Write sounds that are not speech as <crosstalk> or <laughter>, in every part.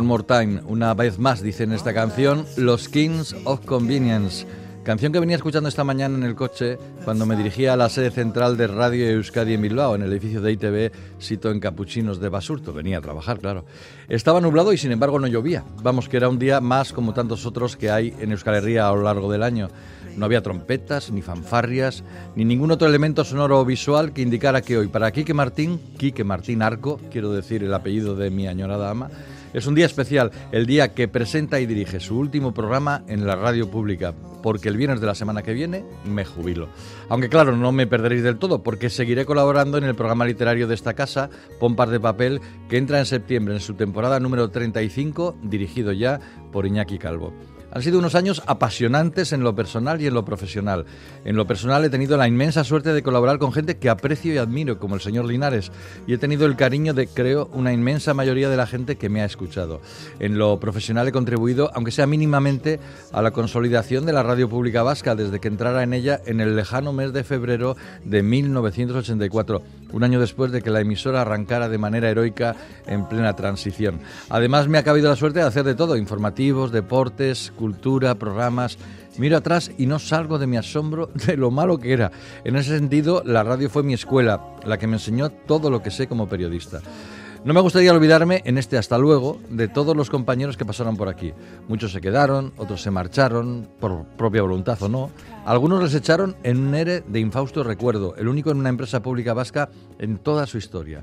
One More Time, una vez más, dice en esta canción, Los Kings of Convenience. Canción que venía escuchando esta mañana en el coche cuando me dirigía a la sede central de Radio Euskadi en Bilbao, en el edificio de ITV, sito en Capuchinos de Basurto. Venía a trabajar, claro. Estaba nublado y sin embargo no llovía. Vamos, que era un día más como tantos otros que hay en Euskal Herria a lo largo del año. No había trompetas, ni fanfarrias, ni ningún otro elemento sonoro o visual que indicara que hoy, para Quique Martín, Quique Martín Arco, quiero decir el apellido de mi añorada ama, es un día especial, el día que presenta y dirige su último programa en la radio pública, porque el viernes de la semana que viene me jubilo. Aunque claro, no me perderéis del todo, porque seguiré colaborando en el programa literario de esta casa, Pompas de Papel, que entra en septiembre en su temporada número 35, dirigido ya por Iñaki Calvo. Han sido unos años apasionantes en lo personal y en lo profesional. En lo personal he tenido la inmensa suerte de colaborar con gente que aprecio y admiro, como el señor Linares, y he tenido el cariño de, creo, una inmensa mayoría de la gente que me ha escuchado. En lo profesional he contribuido, aunque sea mínimamente, a la consolidación de la radio pública vasca desde que entrara en ella en el lejano mes de febrero de 1984, un año después de que la emisora arrancara de manera heroica en plena transición. Además me ha cabido la suerte de hacer de todo, informativos, deportes, cultura, programas. Miro atrás y no salgo de mi asombro <laughs> de lo malo que era. En ese sentido, la radio fue mi escuela, la que me enseñó todo lo que sé como periodista. No me gustaría olvidarme en este hasta luego de todos los compañeros que pasaron por aquí. Muchos se quedaron, otros se marcharon, por propia voluntad o no. Algunos les echaron en un ERE de infausto recuerdo, el único en una empresa pública vasca en toda su historia.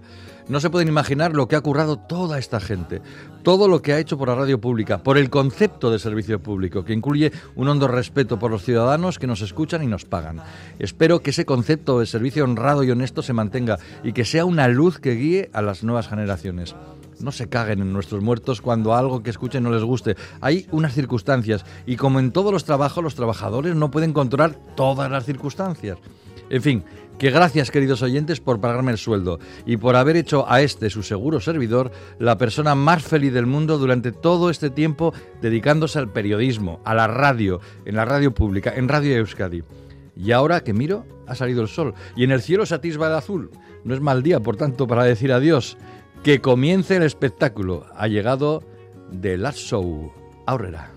No se pueden imaginar lo que ha currado toda esta gente, todo lo que ha hecho por la radio pública, por el concepto de servicio público, que incluye un hondo respeto por los ciudadanos que nos escuchan y nos pagan. Espero que ese concepto de servicio honrado y honesto se mantenga y que sea una luz que guíe a las nuevas generaciones. No se caguen en nuestros muertos cuando algo que escuchen no les guste. Hay unas circunstancias y como en todos los trabajos, los trabajadores no pueden controlar todas las circunstancias. En fin, que gracias queridos oyentes por pagarme el sueldo y por haber hecho a este, su seguro servidor, la persona más feliz del mundo durante todo este tiempo dedicándose al periodismo, a la radio, en la radio pública, en Radio Euskadi. Y ahora que miro, ha salido el sol y en el cielo se atisba el azul. No es mal día, por tanto, para decir adiós. Que comience el espectáculo. Ha llegado The Last Show. Aurrera.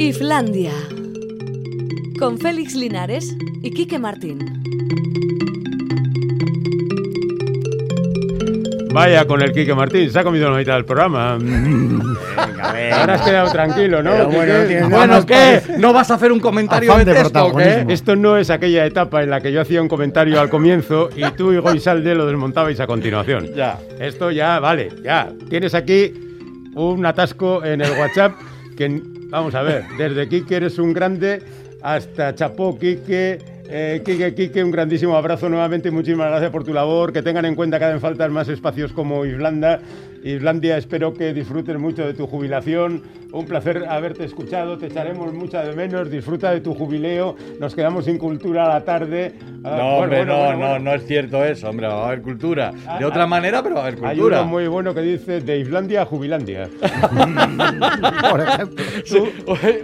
Islandia. Con Félix Linares y Quique Martín. Vaya con el Quique Martín, se ha comido la mitad del programa. Ahora has quedado tranquilo, ¿no? Pero bueno, nada Bueno, más ¿qué? ¿No vas a hacer un comentario Afán de de texto o qué? protagonismo. Esto no es aquella etapa en la que yo hacía un comentario al comienzo y tú y Goisalde lo desmontabais a continuación. Ya. Esto ya, vale, ya. Tienes aquí un atasco en el WhatsApp que, vamos a ver, desde Quique eres un grande hasta Chapó Quique. Eh, Quique, Quique, un grandísimo abrazo nuevamente y muchísimas gracias por tu labor. Que tengan en cuenta que hacen falta más espacios como Islanda. Islandia, espero que disfrutes mucho de tu jubilación. Un placer haberte escuchado. Te echaremos mucha de menos. Disfruta de tu jubileo. Nos quedamos sin cultura a la tarde. Ah, No, bueno, hombre, bueno, no, bueno, no, bueno. no es cierto eso, hombre, va a haber cultura. De Ah, otra ah, manera, pero va a haber Hay cultura. uno muy bueno que dice de Islandia a Jubilandia. <laughs> Por ejemplo. Sí,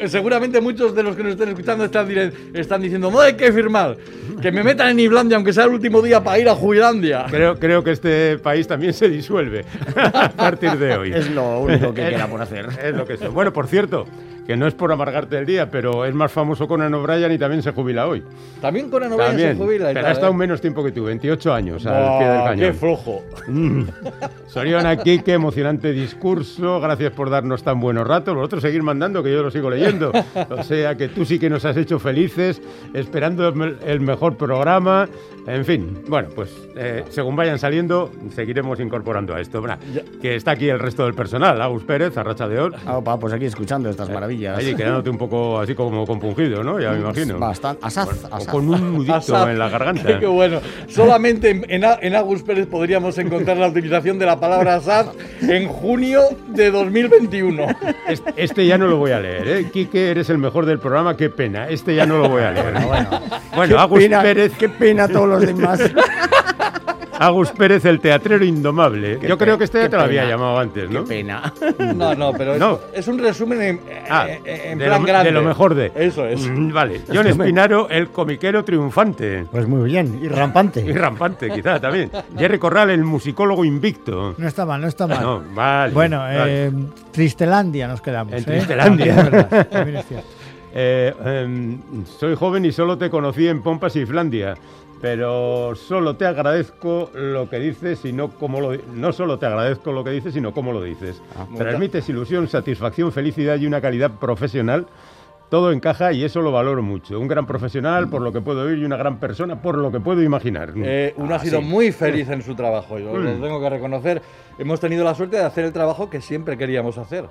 seguramente muchos de los que nos estén escuchando están, están diciendo, no hay que firmar, que me metan en Islandia, aunque sea el último día para ir a Jubilandia. Creo, creo que este país también se disuelve <laughs> a partir de hoy. Es lo único que <laughs> queda por hacer. Es lo que es. Bueno, por cierto, que no es por amargarte el día, pero es más famoso Conan O'Brien y también se jubila hoy. También con O'Brien se jubila pero ha estado ¿eh? menos tiempo que tú, 28 años al pie del Qué cañón. flojo. Sorión aquí, qué emocionante discurso. Gracias por darnos tan buenos ratos. Vosotros seguir mandando, que yo lo sigo leyendo. O sea que tú sí que nos has hecho felices, esperando el me- el mejor programa. En fin, bueno, pues eh, según vayan saliendo, seguiremos incorporando a esto. Bra, Que está aquí el resto del personal. Agus Pérez, Arracha de Or. Ah, opa, pues aquí escuchando estas maravillas. Allí quedándote un poco así como compungido, ¿no? Ya me imagino. Bastante. Asaz, asaz. con un nudito en la garganta. <laughs> Qué bueno. Solamente en, en, Agus Pérez podríamos encontrar la utilización de la palabra asaz en junio de 2021. Este, este ya no lo voy a leer, ¿eh? Quique, eres el mejor del programa, qué pena. Este ya no lo voy a leer. Bueno, Agus pena, Pérez. Qué pena todos los demás. <laughs> Agus Pérez, el teatrero indomable. Qué Yo pe- creo que este ya qué te lo había llamado antes, Qué ¿no? pena. <laughs> No, no, pero es, No. es un resumen en, Ah, en- en de, plan lo, grande. de lo mejor de. Eso es. Mm, Vale. <laughs> John Espinaro, el comiquero triunfante. Pues muy bien, y rampante. <laughs> Y rampante, quizá también. Jerry Corral, el musicólogo invicto. No está mal, no está mal. No, vale. bueno, vale. eh, Tristelandia nos quedamos. En ¿eh? Tristelandia. También es verdad, también es cierto. Eh, em, soy joven y solo te conocí en Pompas y Flandia, pero solo te agradezco lo que dices y no como lo no solo te agradezco lo que dices, sino cómo lo dices. Transmites ilusión, satisfacción, felicidad y una calidad profesional. Todo encaja y eso lo valoro mucho. Un gran profesional por lo que puedo oír y una gran persona por lo que puedo imaginar. Eh, uno Ah, ha sido sí. muy feliz en su trabajo, yo lo Mm. tengo que reconocer. Hemos tenido la suerte de hacer el trabajo que siempre queríamos hacer.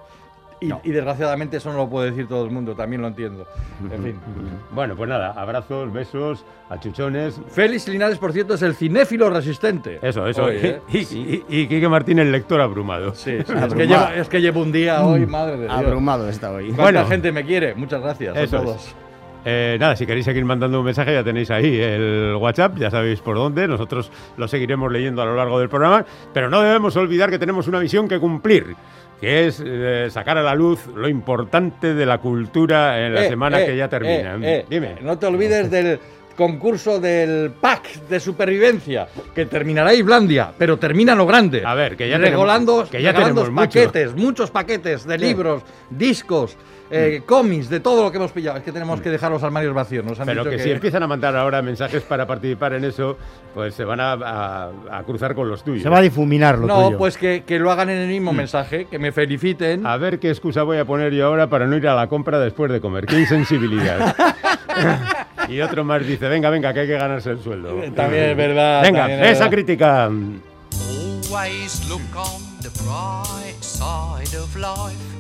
Y, y desgraciadamente eso no lo puede decir todo el mundo, también lo entiendo. En fin. <laughs> Bueno, pues nada, abrazos, besos, achuchones. Félix Linares, por cierto, es el cinéfilo resistente. Eso, eso. Hoy, ¿eh? y, y, y Quique Martín, el lector abrumado. Sí, sí, es, que llevo, es que llevo un día hoy, madre de Dios. Abrumado está hoy. ¿Cuánta Bueno. gente me quiere? Muchas gracias Eso a es. todos. Eh, nada, si queréis seguir mandando un mensaje, ya tenéis ahí el WhatsApp, ya sabéis por dónde. Nosotros lo seguiremos leyendo a lo largo del programa, pero no debemos olvidar que tenemos una misión que cumplir, que es eh, sacar a la luz lo importante de la cultura en la Eh, semana eh, que ya termina. eh, Dime. No te olvides del concurso del pack de supervivencia que terminará Islandia, pero termina lo grande. A ver, que ya regalando, tenemos- que ya tenemos mucho. paquetes, muchos paquetes de libros, discos, eh, cómics, de todo lo que hemos pillado. Es que tenemos que dejar los armarios vacíos. Nos han Pero dicho que, si empiezan a mandar ahora mensajes para participar en eso, pues se van a, a- a cruzar con los tuyos. Se va a difuminar lo No, tuyo. pues que, que lo hagan en el mismo mensaje, que me feliciten. A ver qué excusa voy a poner yo ahora para no ir a la compra después de comer. ¡Qué insensibilidad! <laughs> y otro más dice, venga, venga, que hay que ganarse el sueldo. También es verdad. Venga, esa verdad. crítica. Always look on the bright side of life.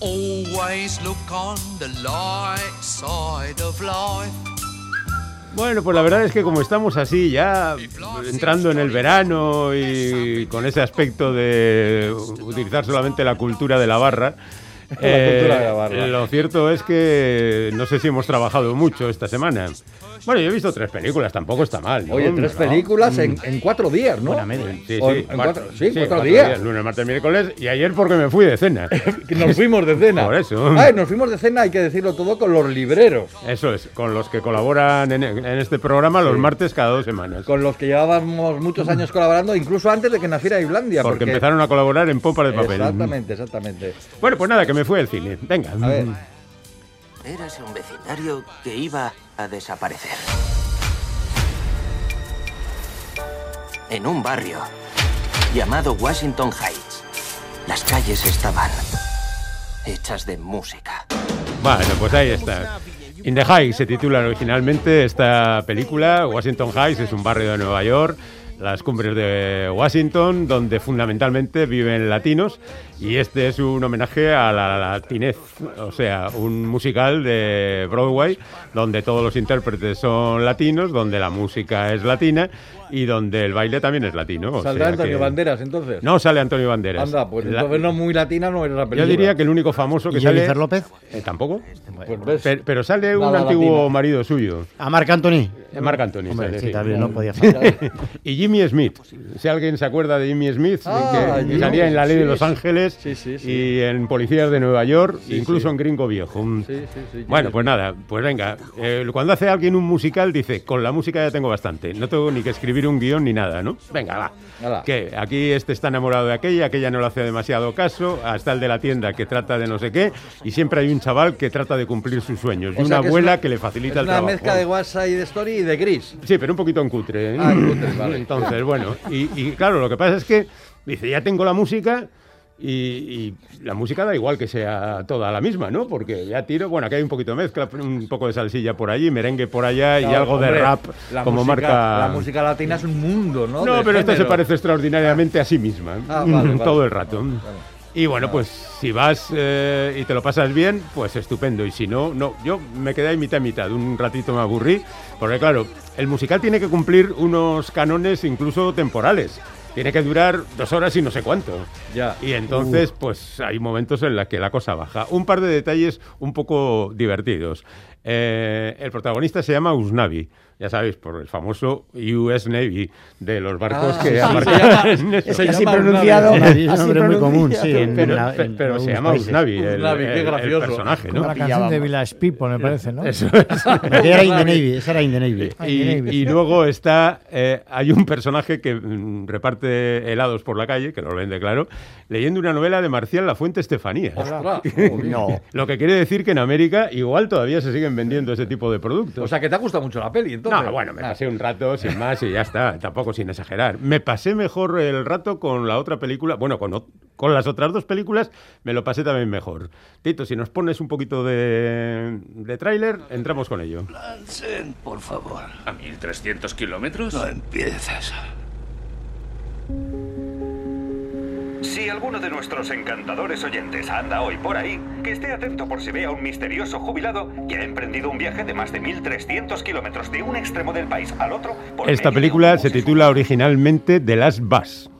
Always look on the light side of life. Bueno, pues la verdad es que como estamos así ya entrando en el verano y con ese aspecto de utilizar solamente la cultura de la barra, <laughs> eh, cultura de la barra. lo cierto es que no sé si hemos trabajado mucho esta semana. Bueno, yo he visto tres películas, tampoco está mal. ¿no? Oye, tres No. películas en, en cuatro días, ¿no? Buena media. Sí, sí, en cuatro, cuatro- sí, cuatro días. Lunes, martes, miércoles y ayer porque me fui de cena. <laughs> Nos fuimos de cena. Por eso. Ay, nos fuimos de cena, hay que decirlo todo, con los libreros. Eso es, con los que colaboran en, en este programa los martes cada dos semanas. Con los que llevábamos muchos años colaborando, incluso antes de que naciera Islandia. Porque empezaron a colaborar en Pompa de Papel. Exactamente, exactamente. Bueno, pues nada, que me fui al cine. Venga. A ver. Érase un vecindario que iba a desaparecer. En un barrio llamado Washington Heights, las calles estaban hechas de música. Bueno, pues ahí está. In the Heights se titula originalmente esta película. Washington Heights es un barrio de Nueva York, las cumbres de Washington, donde fundamentalmente viven latinos. Y este es un homenaje a la latinez, o sea, un musical de Broadway, donde todos los intérpretes son latinos, donde la música es latina y donde el baile también es latino. o ¿Saldrá sea Antonio que- Banderas entonces? No sale Antonio Banderas. Anda, pues La- entonces no muy latina no es la película. Yo diría que el único famoso que ¿Y sale. López? Eh, Tampoco. Pues ves, Pero, pero sale un Nada antiguo latino. marido suyo, A Marc Anthony. eh, Marc Anthony. Hombre, sale, sí, sí. también no podía <laughs> faltar. y Jimmy Smith. Si alguien se acuerda de Jimmy Smith, Ah, que, salía en La Ley de Los sí. Ángeles Sí, sí, sí. y en Policías de Nueva York, incluso en Gringo Viejo. Bueno, pues nada, pues venga. eh, cuando hace alguien un musical, dice, con la música ya tengo bastante. No tengo ni que escribir un guion ni nada, ¿no? Venga, va. Que aquí este está enamorado de aquella, aquella no le hace demasiado caso, hasta el de la tienda que trata de no sé qué, y siempre hay un chaval que trata de cumplir sus sueños, y O una que abuela una- que le facilita el una trabajo. mezcla de WhatsApp y de Story y de Gris. Sí, pero un poquito en cutre. ¿eh? Ah, en cutre, vale. Entonces, bueno, y, y claro, lo que pasa es que dice, ya tengo la música y, y la música da igual que sea toda la misma, ¿no? Porque ya tiro, bueno, aquí hay un poquito de mezcla, un poco de salsilla por allí, merengue por allá y No, algo de hombre, rap la como música- marca... La música latina es un mundo, ¿no? No, De pero esta se parece extraordinariamente a sí misma, Ah, vale, <laughs> vale. todo el rato. Vale. Y bueno, pues si vas eh, y te lo pasas bien, pues estupendo. Y si no, no. Yo me quedé ahí mitad y mitad. Un ratito me aburrí. Porque claro, el musical tiene que cumplir unos cánones incluso temporales. Tiene que durar dos horas y no sé cuánto. Ya. Y entonces, pues hay momentos en los que la cosa baja. Un par de detalles un poco divertidos. Eh, el protagonista se llama Usnavi. Ya sabéis, por el famoso US Navy, de los barcos Ah, que sí, se <laughs> que así llama pronunciado. Es un nombre muy común, sí, en- Pero, la- pe- en pero se llama países. Usnavi, el, Usnavi, qué el- el gracioso. personaje, ¿no? la canción de. Village People, me parece, ¿no? Eso <laughs> es. Era in the Navy, esa era in the Navy. Y, y luego está, eh, hay un personaje que mm, reparte helados por la calle, que no lo vende claro, leyendo una novela de Marcial La Fuente Estefanía. Ostras. <laughs> No. Lo que quiere decir que en América igual todavía se siguen vendiendo ese tipo de productos. O sea, que te ha gustado mucho la peli, entonces. No, bueno, me Ah. pasé un rato sin más y ya está, tampoco sin exagerar. Me pasé mejor el rato con la otra película, bueno, con, con las otras dos películas me lo pasé también mejor. Tito, si nos pones un poquito de, de tráiler, entramos con ello. Hansen, por favor. ¿A 1300 kilómetros? No empieces. Si alguno de nuestros encantadores oyentes anda hoy por ahí, que esté atento por si ve a un misterioso jubilado que ha emprendido un viaje de más de 1.300 kilómetros de un extremo del país al otro. por Esta película se titula originalmente The Last Bus.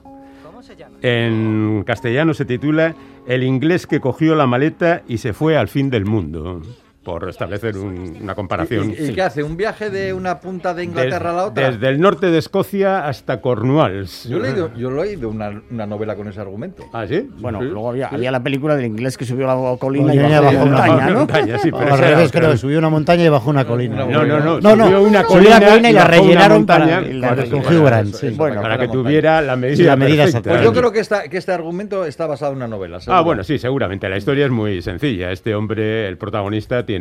En castellano se titula El inglés que cogió la maleta y se fue al fin del mundo, por establecer un- una comparación. ¿Y, y qué hace? ¿Un viaje de una punta de Inglaterra a la otra? Desde el norte de Escocia hasta Cornwalls. Yo he leído, yo lo he leído una, una novela con ese argumento. ¿Ah, sí? Bueno, Sí, luego había, sí. había la película del inglés que subió a la colina y Oye, bajó bajó la una montaña, ¿no? <laughs> montaña, sí, O pero al revés, creo, subió una montaña y bajó una colina. No, no, no. No, no, subió una subió colina y la bajó rellenaron montaña para- y la- para- con Hugh Grant, sí. Bueno, para que tuviera la medida, la medida perfecta. exacta. Pues yo creo que, esta, que este argumento está basado en una novela. Ah, bueno, sí, seguramente. La historia es muy sencilla. Este hombre, el protagonista, tiene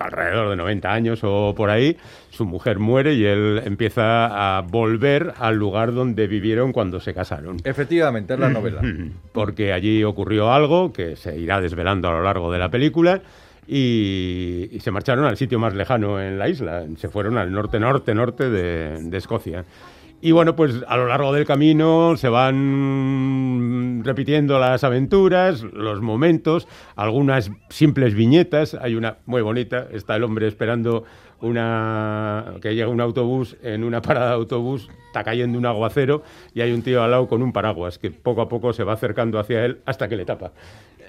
alrededor de 90 años o por ahí. Su mujer muere y él empieza a volver al lugar donde vivieron cuando se casaron. Efectivamente, es la <clears throat> novela. Porque allí ocurrió algo que se irá desvelando a lo largo de la película. Y, y se marcharon al sitio más lejano en la isla. Se fueron al norte, norte, norte de, de Escocia. Y bueno, pues a lo largo del camino se van repitiendo las aventuras, los momentos, algunas simples viñetas. Hay una muy bonita, está el hombre esperando una que llega un autobús, en una parada de autobús está cayendo un aguacero y hay un tío al lado con un paraguas que poco a poco se va acercando hacia él hasta que le tapa.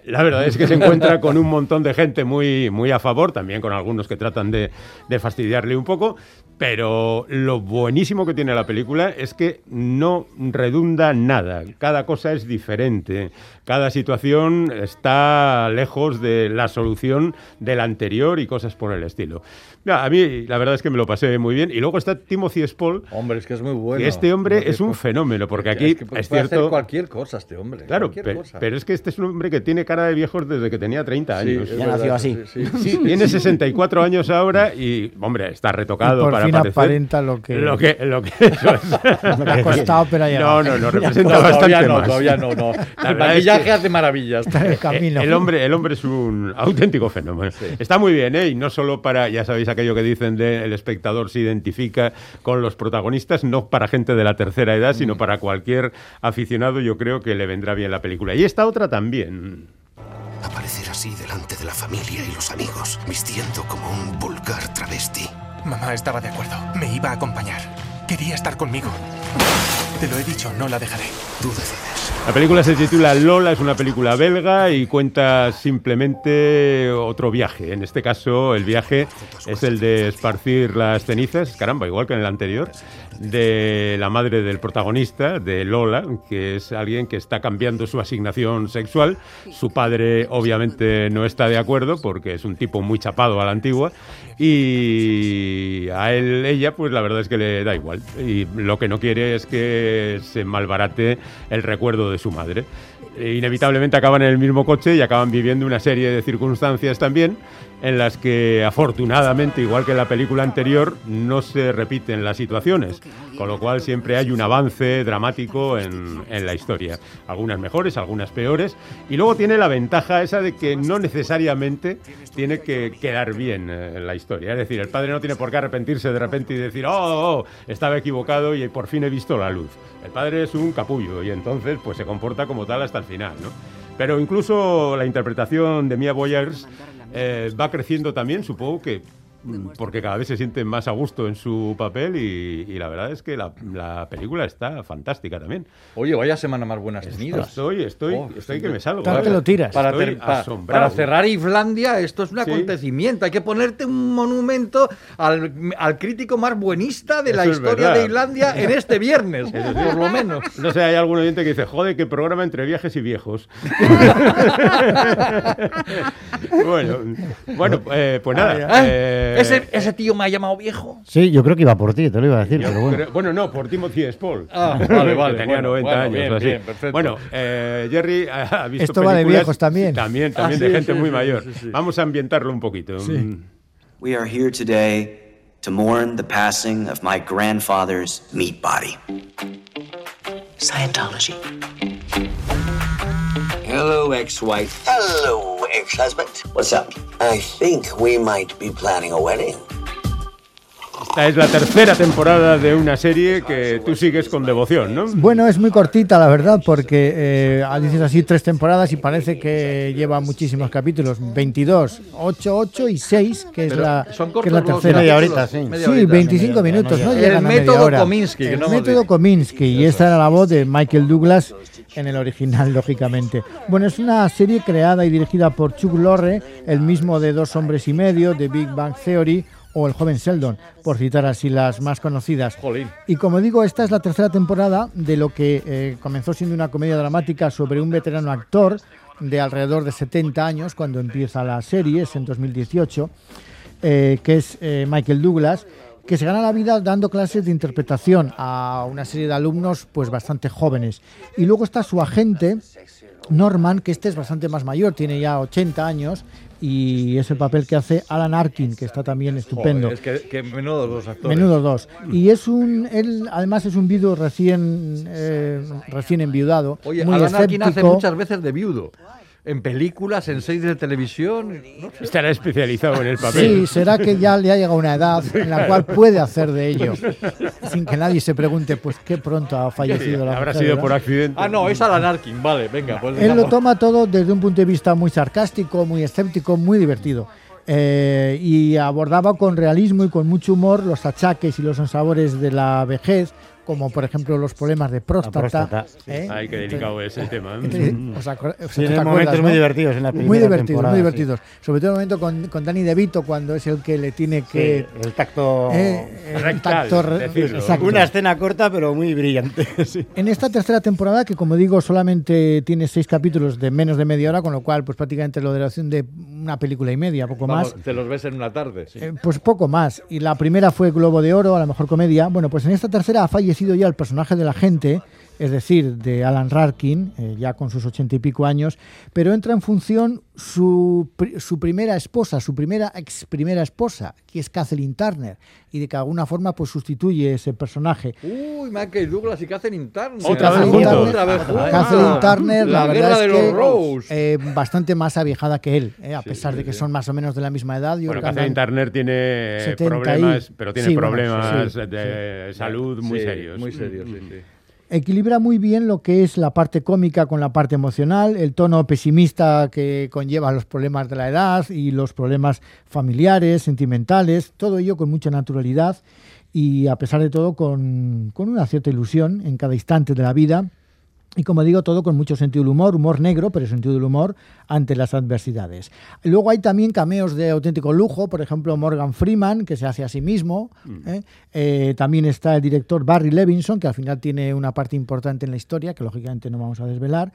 La verdad es que se encuentra con un montón de gente muy, muy a favor, también con algunos que tratan de, de fastidiarle un poco, pero lo buenísimo que tiene la película es que no redunda nada, cada cosa es diferente, cada situación está lejos de la solución de la anterior y cosas por el estilo. Mira, a mí la verdad es que me lo pasé muy bien y luego está Timothy Spall, Hombre, es que es muy bueno. que este hombre Timothy es un Spall. fenómeno, porque aquí que es, puede cierto... hacer cualquier cosa este hombre. Claro, cualquier pe- cosa. pero es que este es un hombre que tiene cara de viejos desde que tenía 30 Sí, años. es Ya verdad, nació así. sí, sí. Sí, tiene 64 años ahora y, hombre, está retocado Y por para fin parecer... aparenta lo que- Lo que, lo que eso es. <laughs> Lo que ha <laughs> costado, pero ha No, no, <laughs> no, representa No, bastante todavía no, más. todavía no, no. La El verdad es maquillaje que- hace maravillas. Está en el camino. El hombre, el hombre es un auténtico fenómeno. Está muy bien, ¿eh? Y no solo para, ya sabéis aquello que dicen de el espectador se identifica con los protagonistas, no para gente de la tercera edad, Mm. sino para cualquier aficionado, yo creo que le vendrá bien la película. Y esta otra también. Aparecer así delante de la familia y los amigos, vistiendo como un vulgar travesti. Mamá estaba de acuerdo. Me iba a acompañar. Quería estar conmigo. Te lo he dicho, no la dejaré. Decides. La película se titula Lola, es una película belga y cuenta simplemente otro viaje. En este caso, el viaje es el de esparcir las cenizas, caramba, igual que en el anterior, de la madre del protagonista, de Lola, que es alguien que está cambiando su asignación sexual. Su padre, obviamente, no está de acuerdo porque es un tipo muy chapado a la antigua y a él, ella, pues la verdad es que le da igual. Y lo que no quiere es que se malbarate el recuerdo de su madre. Inevitablemente acaban en el mismo coche y acaban viviendo una serie de circunstancias también en las que afortunadamente, igual que en la película anterior, no se repiten las situaciones, con lo cual siempre hay un avance dramático en, en la historia. Algunas mejores, algunas peores, y luego tiene la ventaja esa de que no necesariamente tiene que quedar bien eh, la historia. Es decir, el padre no tiene por qué arrepentirse de repente y decir, oh, oh, oh, estaba equivocado y por fin he visto la luz. El padre es un capullo y entonces pues se comporta como tal hasta el final, ¿no? Pero incluso la interpretación de Mia Boyers eh, va creciendo también, supongo que porque cada vez se siente más a gusto en su papel y, y la verdad es que la, la película está fantástica también. Oye, vaya semana más buena has tenido. Estoy, estoy, Oh, estoy que me salgo. Tanto ¿eh? lo tiras. Para, ter- cerrar Islandia, esto es un Sí. acontecimiento. Hay que ponerte un monumento al, al crítico más buenista de la Eso historia verdad. de Islandia en este viernes, <laughs> por lo menos. No sé, hay algún oyente que dice, joder, qué programa entre viajes y viejos. <laughs> <laughs> bueno, bueno eh, pues nada. Eh, ¿Ese, ese tío me ha llamado viejo? Sí, yo creo que iba por ti, te lo iba a decir, pero bueno. creo- bueno, no, por Timothy Spall. Ah, <laughs> vale, vale, tenía bueno, 90 bueno, años bien, así. bien, perfecto. Bueno, eh, Jerry <laughs> ha visto Esto va de viejos también. También, Ah, también sí, de gente sí, muy sí, mayor. sí, sí. Vamos a ambientarlo un poquito. Mm. We are here today to mourn the passing of my grandfather's meat body. Scientology. Hello, ex-wife. Hello, ex-husband. What's up? I think we might be planning a wedding. Esta es la tercera temporada de una serie que tú sigues con devoción, ¿no? Bueno, es muy cortita, la verdad, porque eh, dices así tres temporadas y parece que lleva muchísimos capítulos. 22, 8, 8 y 6, que es Pero la, son que es la tercera. Media horita, sí. media Sí, horita. 25 minutos, no El llegan a media método hora. Kominsky, El no método. Kominsky, y esta era la voz de Michael Douglas en el original, <laughs> lógicamente. Bueno, es una serie creada y dirigida por Chuck Lorre, el mismo de Dos Hombres y Medio, de Big Bang Theory o El Joven Sheldon, por citar así las más conocidas. Jolín. Y como digo, esta es la tercera temporada de lo que eh, comenzó siendo una comedia dramática sobre un veterano actor de alrededor de 70 años cuando empieza la serie, es en 2018, eh, que es eh, Michael Douglas, que se gana la vida dando clases de interpretación a una serie de alumnos pues bastante jóvenes. Y luego está su agente, Norman, que este es bastante más mayor, tiene ya 80 años y es el papel que hace Alan Arkin, que está también estupendo. Joder, es que, que menudo los actores. Menudo dos. Y es un, él además es un viudo recién, eh, recién enviudado. Oye, muy Alan Arkin hace muchas veces de viudo. En películas, en series de televisión. no. Estará especializado en el Sí, papel. será que ya le ha llegado una edad en la cual puede hacer de ello, sin que nadie se pregunte, pues qué pronto ha fallecido la Habrá mujer, sido ¿verdad? por accidente. Ah, no, es Alan Arkin. Vale, venga. Pues Él lo toma todo desde un punto de vista muy sarcástico, muy escéptico, muy divertido. Eh, y abordaba con realismo y con mucho humor los achaques y los sabores de la vejez, como por ejemplo los problemas de próstata. próstata, sí. ¿eh? Ay, qué delicado es el tema. ¿eh? Entonces, ¿os acor- os- Tiene te acuerdas, momentos no? muy divertidos en la Muy divertidos, muy sí. divertidos. Sobre todo el momento con, con Danny DeVito, cuando es el que le tiene que... Sí, el tacto. eh, el rectal, tacto re- decirlo. exacto. Una escena corta pero muy brillante. <laughs> sí. En esta tercera temporada, que como digo, solamente tiene seis capítulos de menos de media hora, con lo cual, pues prácticamente lo de la duración de una película y media, poco Vamos, más. te los ves en una tarde. sí. Eh, pues poco más. Y la primera fue Globo de Oro, a la mejor comedia. Bueno, pues en esta tercera ha fallecido ya el personaje de la gente, es decir, de Alan Rarkin, eh, ya con sus ochenta y pico años, pero entra en función su, pri- su primera esposa, su primera ex primera esposa, que es Kathleen Turner, y de que de alguna forma pues sustituye ese personaje. Uy, Michael Douglas y Catherine Turner. Otra vez Kathleen juntos. Turner- Otra vez juntos. Kathleen Turner, la, la, verdad guerra es de que los Rose. eh, bastante más aviejada que él, eh, a pesar de que son más o menos de la misma edad. Yo Bueno, andan- Turner tiene 70 y- problemas, pero tiene sí, bueno, problemas sí, de salud muy serios. Muy serios, sí, sí. Equilibra muy bien lo que es la parte cómica con la parte emocional, el tono pesimista que conlleva los problemas de la edad y los problemas familiares, sentimentales, todo ello con mucha naturalidad y a pesar de todo con, con una cierta ilusión en cada instante de la vida. Y como digo, todo con mucho sentido del humor, humor negro, pero sentido del humor ante las adversidades. Luego hay también cameos de auténtico lujo, por ejemplo, Morgan Freeman, que se hace a sí mismo. ¿eh? Eh, también está el director Barry Levinson, que al final tiene una parte importante en la historia, que lógicamente no vamos a desvelar,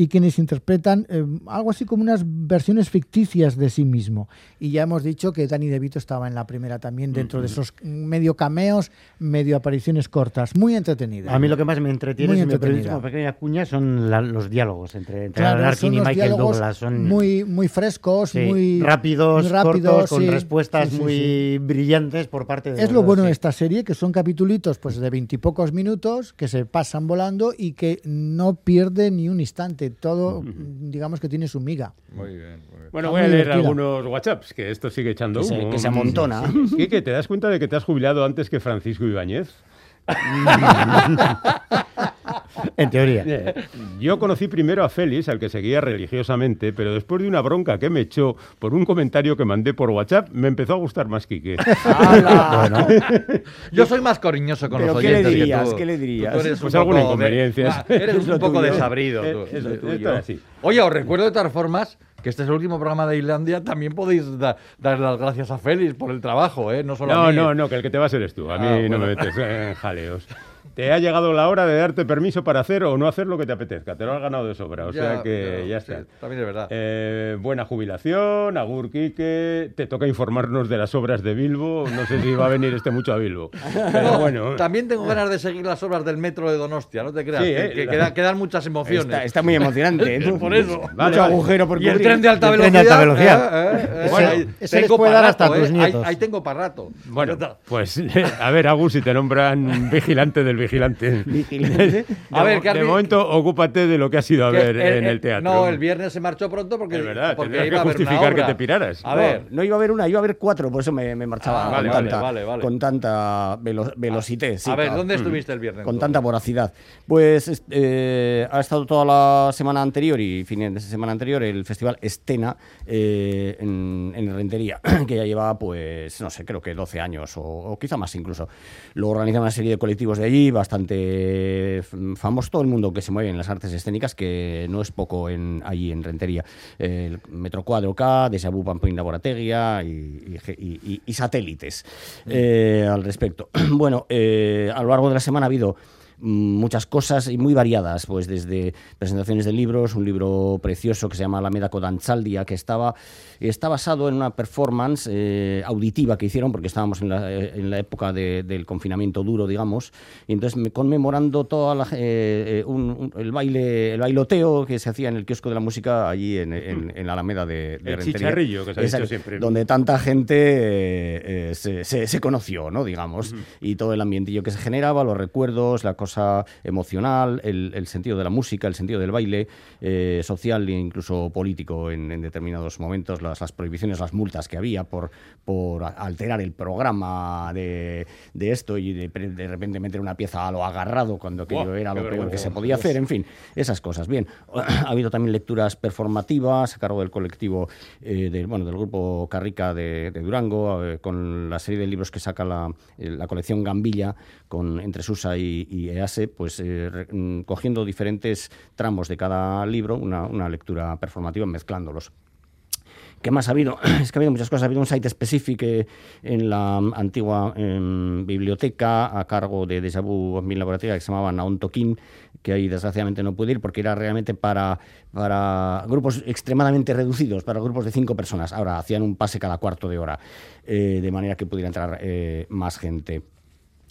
y quienes interpretan eh, algo así como unas versiones ficticias de sí mismo. Y ya hemos dicho que Danny DeVito estaba en la primera también, dentro de esos medio cameos, medio apariciones cortas. Muy entretenida. A mí lo que más me entretiene, Muy si me una pequeña cuña, son la- los diálogos entre, entre Claro, Alan Arkin son y Michael Douglas. Son muy, muy frescos, sí, muy rápidos, muy rápidos, cortos, con respuestas Sí, muy brillantes por parte de Es lo bueno de esta serie, que son capitulitos pues, de veintipocos minutos que se pasan volando y que no pierde ni un instante. Todo, digamos que tiene su miga. Muy bien, muy bien. Bueno, Está voy a leer divertida. algunos WhatsApps, que esto sigue echando Que se- humo. que se amontona. Quique, ¿te das cuenta de que te has jubilado antes que Francisco Ibáñez? <laughs> en teoría. <laughs> Yo conocí primero a Félix, al que seguía religiosamente, pero después de una bronca que me echó por un comentario que mandé por WhatsApp, me empezó a gustar más Quique. ¡Hala! <laughs> <laughs> Yo soy más cariñoso con ¿Pero los qué le oyentes que dirías? tú. ¿Qué le dirías? Tú eres Pues un alguna poco de- inconveniencia. Ah, Eres Es un poco tuyo. desabrido. Eh, tú. es. Oye, os recuerdo de todas formas que este es el último programa de Islandia. También podéis da- dar las gracias a Félix por el trabajo, ¿eh? No solo a No, mí. no, no, que el que te va a ser es tú. A mí Ah, no bueno. me metes en jaleos. Te ha llegado la hora de darte permiso para hacer o no hacer lo que te apetezca. Te lo has ganado de sobra. O Ya, sea que ya, ya, sí, está. también es verdad. Eh, buena jubilación, Agur Quique. Te toca informarnos de las obras de Bilbo. No sé si va a venir este mucho a Bilbo. Pero bueno. También tengo ganas de seguir las obras del metro de Donostia, no te creas. Sí, que, eh, que la- queda- quedan muchas emociones. Está, está muy emocionante. ¿no? <laughs> Por eso. Vale, Mucho vale. agujero por Y el tren de alta El velocidad. tren de alta velocidad. eh, eh, eh, Ese- ahí ese tengo puede para dar hasta tus eh, ahí- nietos. Ahí, tengo para rato. Bueno, pues <laughs> a ver, Agus, si te nombran vigilante del vigilante. Vigilante. <laughs> A ver, has de momento, ocúpate de lo que has ido a ver el- en el- teatro. No, el viernes se marchó pronto porque, Es verdad, porque tendrías iba que a haber una justificar que te piraras. A ver, no iba a haber una, iba a haber cuatro, por eso me, me marchaba Ah, con, vale, tanta, vale, vale. con tanta velo- velocidad. sí, a ver, claro. ¿dónde estuviste el viernes? Con tú? tanta voracidad. Pues eh, ha estado toda la semana anterior y fines de semana anterior el festival Estena eh, en, en Rentería, <clears throat> que ya lleva, pues, no sé, creo que 12 años o, o quizá más incluso. Lo organiza una serie de colectivos de allí, bastante famoso, todo el mundo que se mueve en las artes escénicas, que no es poco en, allí en Rentería. El Metro Cuadro K, Deja Vu Pamplona Borategia y, satélites eh, al respecto. <clears throat> bueno, eh, a lo largo de la semana ha habido muchas cosas y muy variadas, pues desde presentaciones de libros, un libro precioso que se llama Alameda Kodanchaldia, que estaba, está basado en una performance eh, auditiva que hicieron, porque estábamos en la, eh, en la época de- del confinamiento duro, digamos, y entonces me- conmemorando toda la, eh, eh, un- un- el baile, el bailoteo que se hacía en el kiosco de la música allí en, en- en la Alameda de, de El Rentería. chicharrillo, que se ha dicho siempre. Donde tanta gente eh, eh, se, se- se conoció, ¿no? Digamos, y todo el ambientillo que se generaba, los recuerdos, la cosa emocional, el, el sentido de la música, el sentido del baile, eh, social e incluso político en, en determinados momentos, las, las prohibiciones, las multas que había por, por alterar el programa de, de esto y de, de repente meter una pieza a lo agarrado cuando aquello Buah, era lo peor que se podía hacer, en fin, esas cosas. Bien, <clears throat> ha habido también lecturas performativas a cargo del colectivo, eh, del, bueno, del grupo Carrica de, de Durango, eh, con la serie de libros que saca la, la colección Gambilla, con, entre Susa y, y EASE, pues eh, mm, cogiendo diferentes tramos de cada libro, una, una lectura performativa, mezclándolos. ¿Qué más ha habido? <clears throat> Es que ha habido muchas cosas. Ha habido un site específico eh, en la antigua em, biblioteca a cargo de Deja Vu Mil Laboratoria que se llamaba Naon Toquín, que ahí desgraciadamente no pude ir porque era realmente para, para grupos extremadamente reducidos, para grupos de cinco personas. Ahora hacían un pase cada cuarto de hora, eh, de manera que pudiera entrar eh, más gente.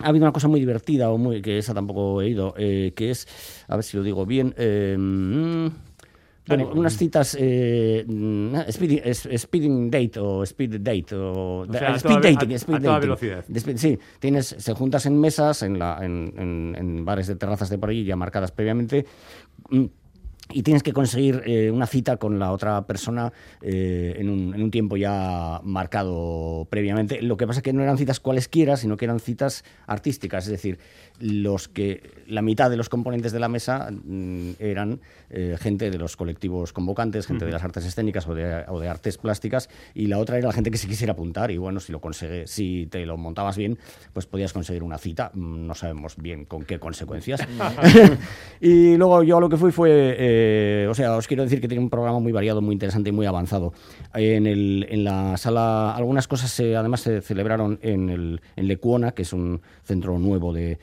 Ha habido una cosa muy divertida, o muy, que esa tampoco he ido, eh, que es, a ver si lo digo bien, eh, mm, bueno, unas citas, eh, mm, speeding, date o speed date o, sea, a speed toda dating, a- speed a toda dating. velocidad. Speed- sí, tienes, se juntas en mesas, en, la, en, en- en bares de terrazas de por allí ya marcadas previamente. Y tienes que conseguir eh, una cita con la otra persona eh, en, un, en un tiempo ya marcado previamente. Lo que pasa es que no eran citas cualesquiera, sino que eran citas artísticas, es decir, los que la mitad de los componentes de la mesa mm, eran eh, gente de los colectivos convocantes, gente de las artes escénicas o de, o de artes plásticas, y la otra era la gente que se quisiera apuntar. Y bueno, si lo consigue, si te lo montabas bien, pues podías conseguir una cita. Mm, No sabemos bien con qué consecuencias. <laughs> y luego yo a lo que fui fue, eh, o sea, os quiero decir que tiene un programa muy variado, muy interesante y muy avanzado. En, el, en la sala, algunas cosas se- además se celebraron en, el, en Lecuona, que es un centro nuevo de,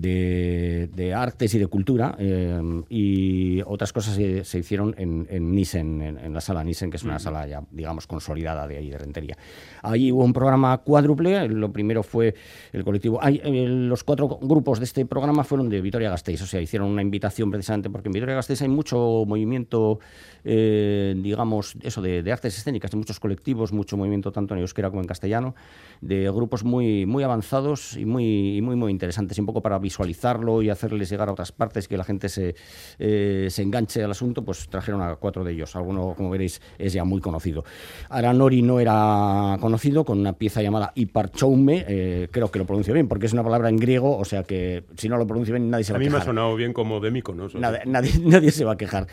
de, de artes y de cultura, eh, y otras cosas se, se hicieron en, en Nissen, en, en la sala Nissen, que es una sala ya, digamos, consolidada de ahí de Rentería. Allí hubo un programa cuádruple, lo primero fue el colectivo, ay, eh, los cuatro grupos de este programa fueron de Vitoria-Gasteiz, o sea, hicieron una invitación precisamente, porque en Vitoria-Gasteiz hay mucho movimiento, eh, digamos, eso de, de artes escénicas, de muchos colectivos, mucho movimiento tanto en euskera como en castellano, de grupos muy, muy avanzados y muy, y muy, muy interesantes, y un poco para visualizarlo y hacerles llegar a otras partes, que la gente se, eh, se enganche al asunto, pues trajeron a cuatro de ellos. Alguno, como veréis, es ya muy conocido. Aranori no era conocido, con una pieza llamada Iparchoume, eh, creo que lo pronuncio bien, porque es una palabra en griego, o sea que si no lo pronuncio bien nadie se A va a mí me ha quejar. sonado bien como de Mykonos. Nadie, nadie, <laughs> nadie se va a quejar.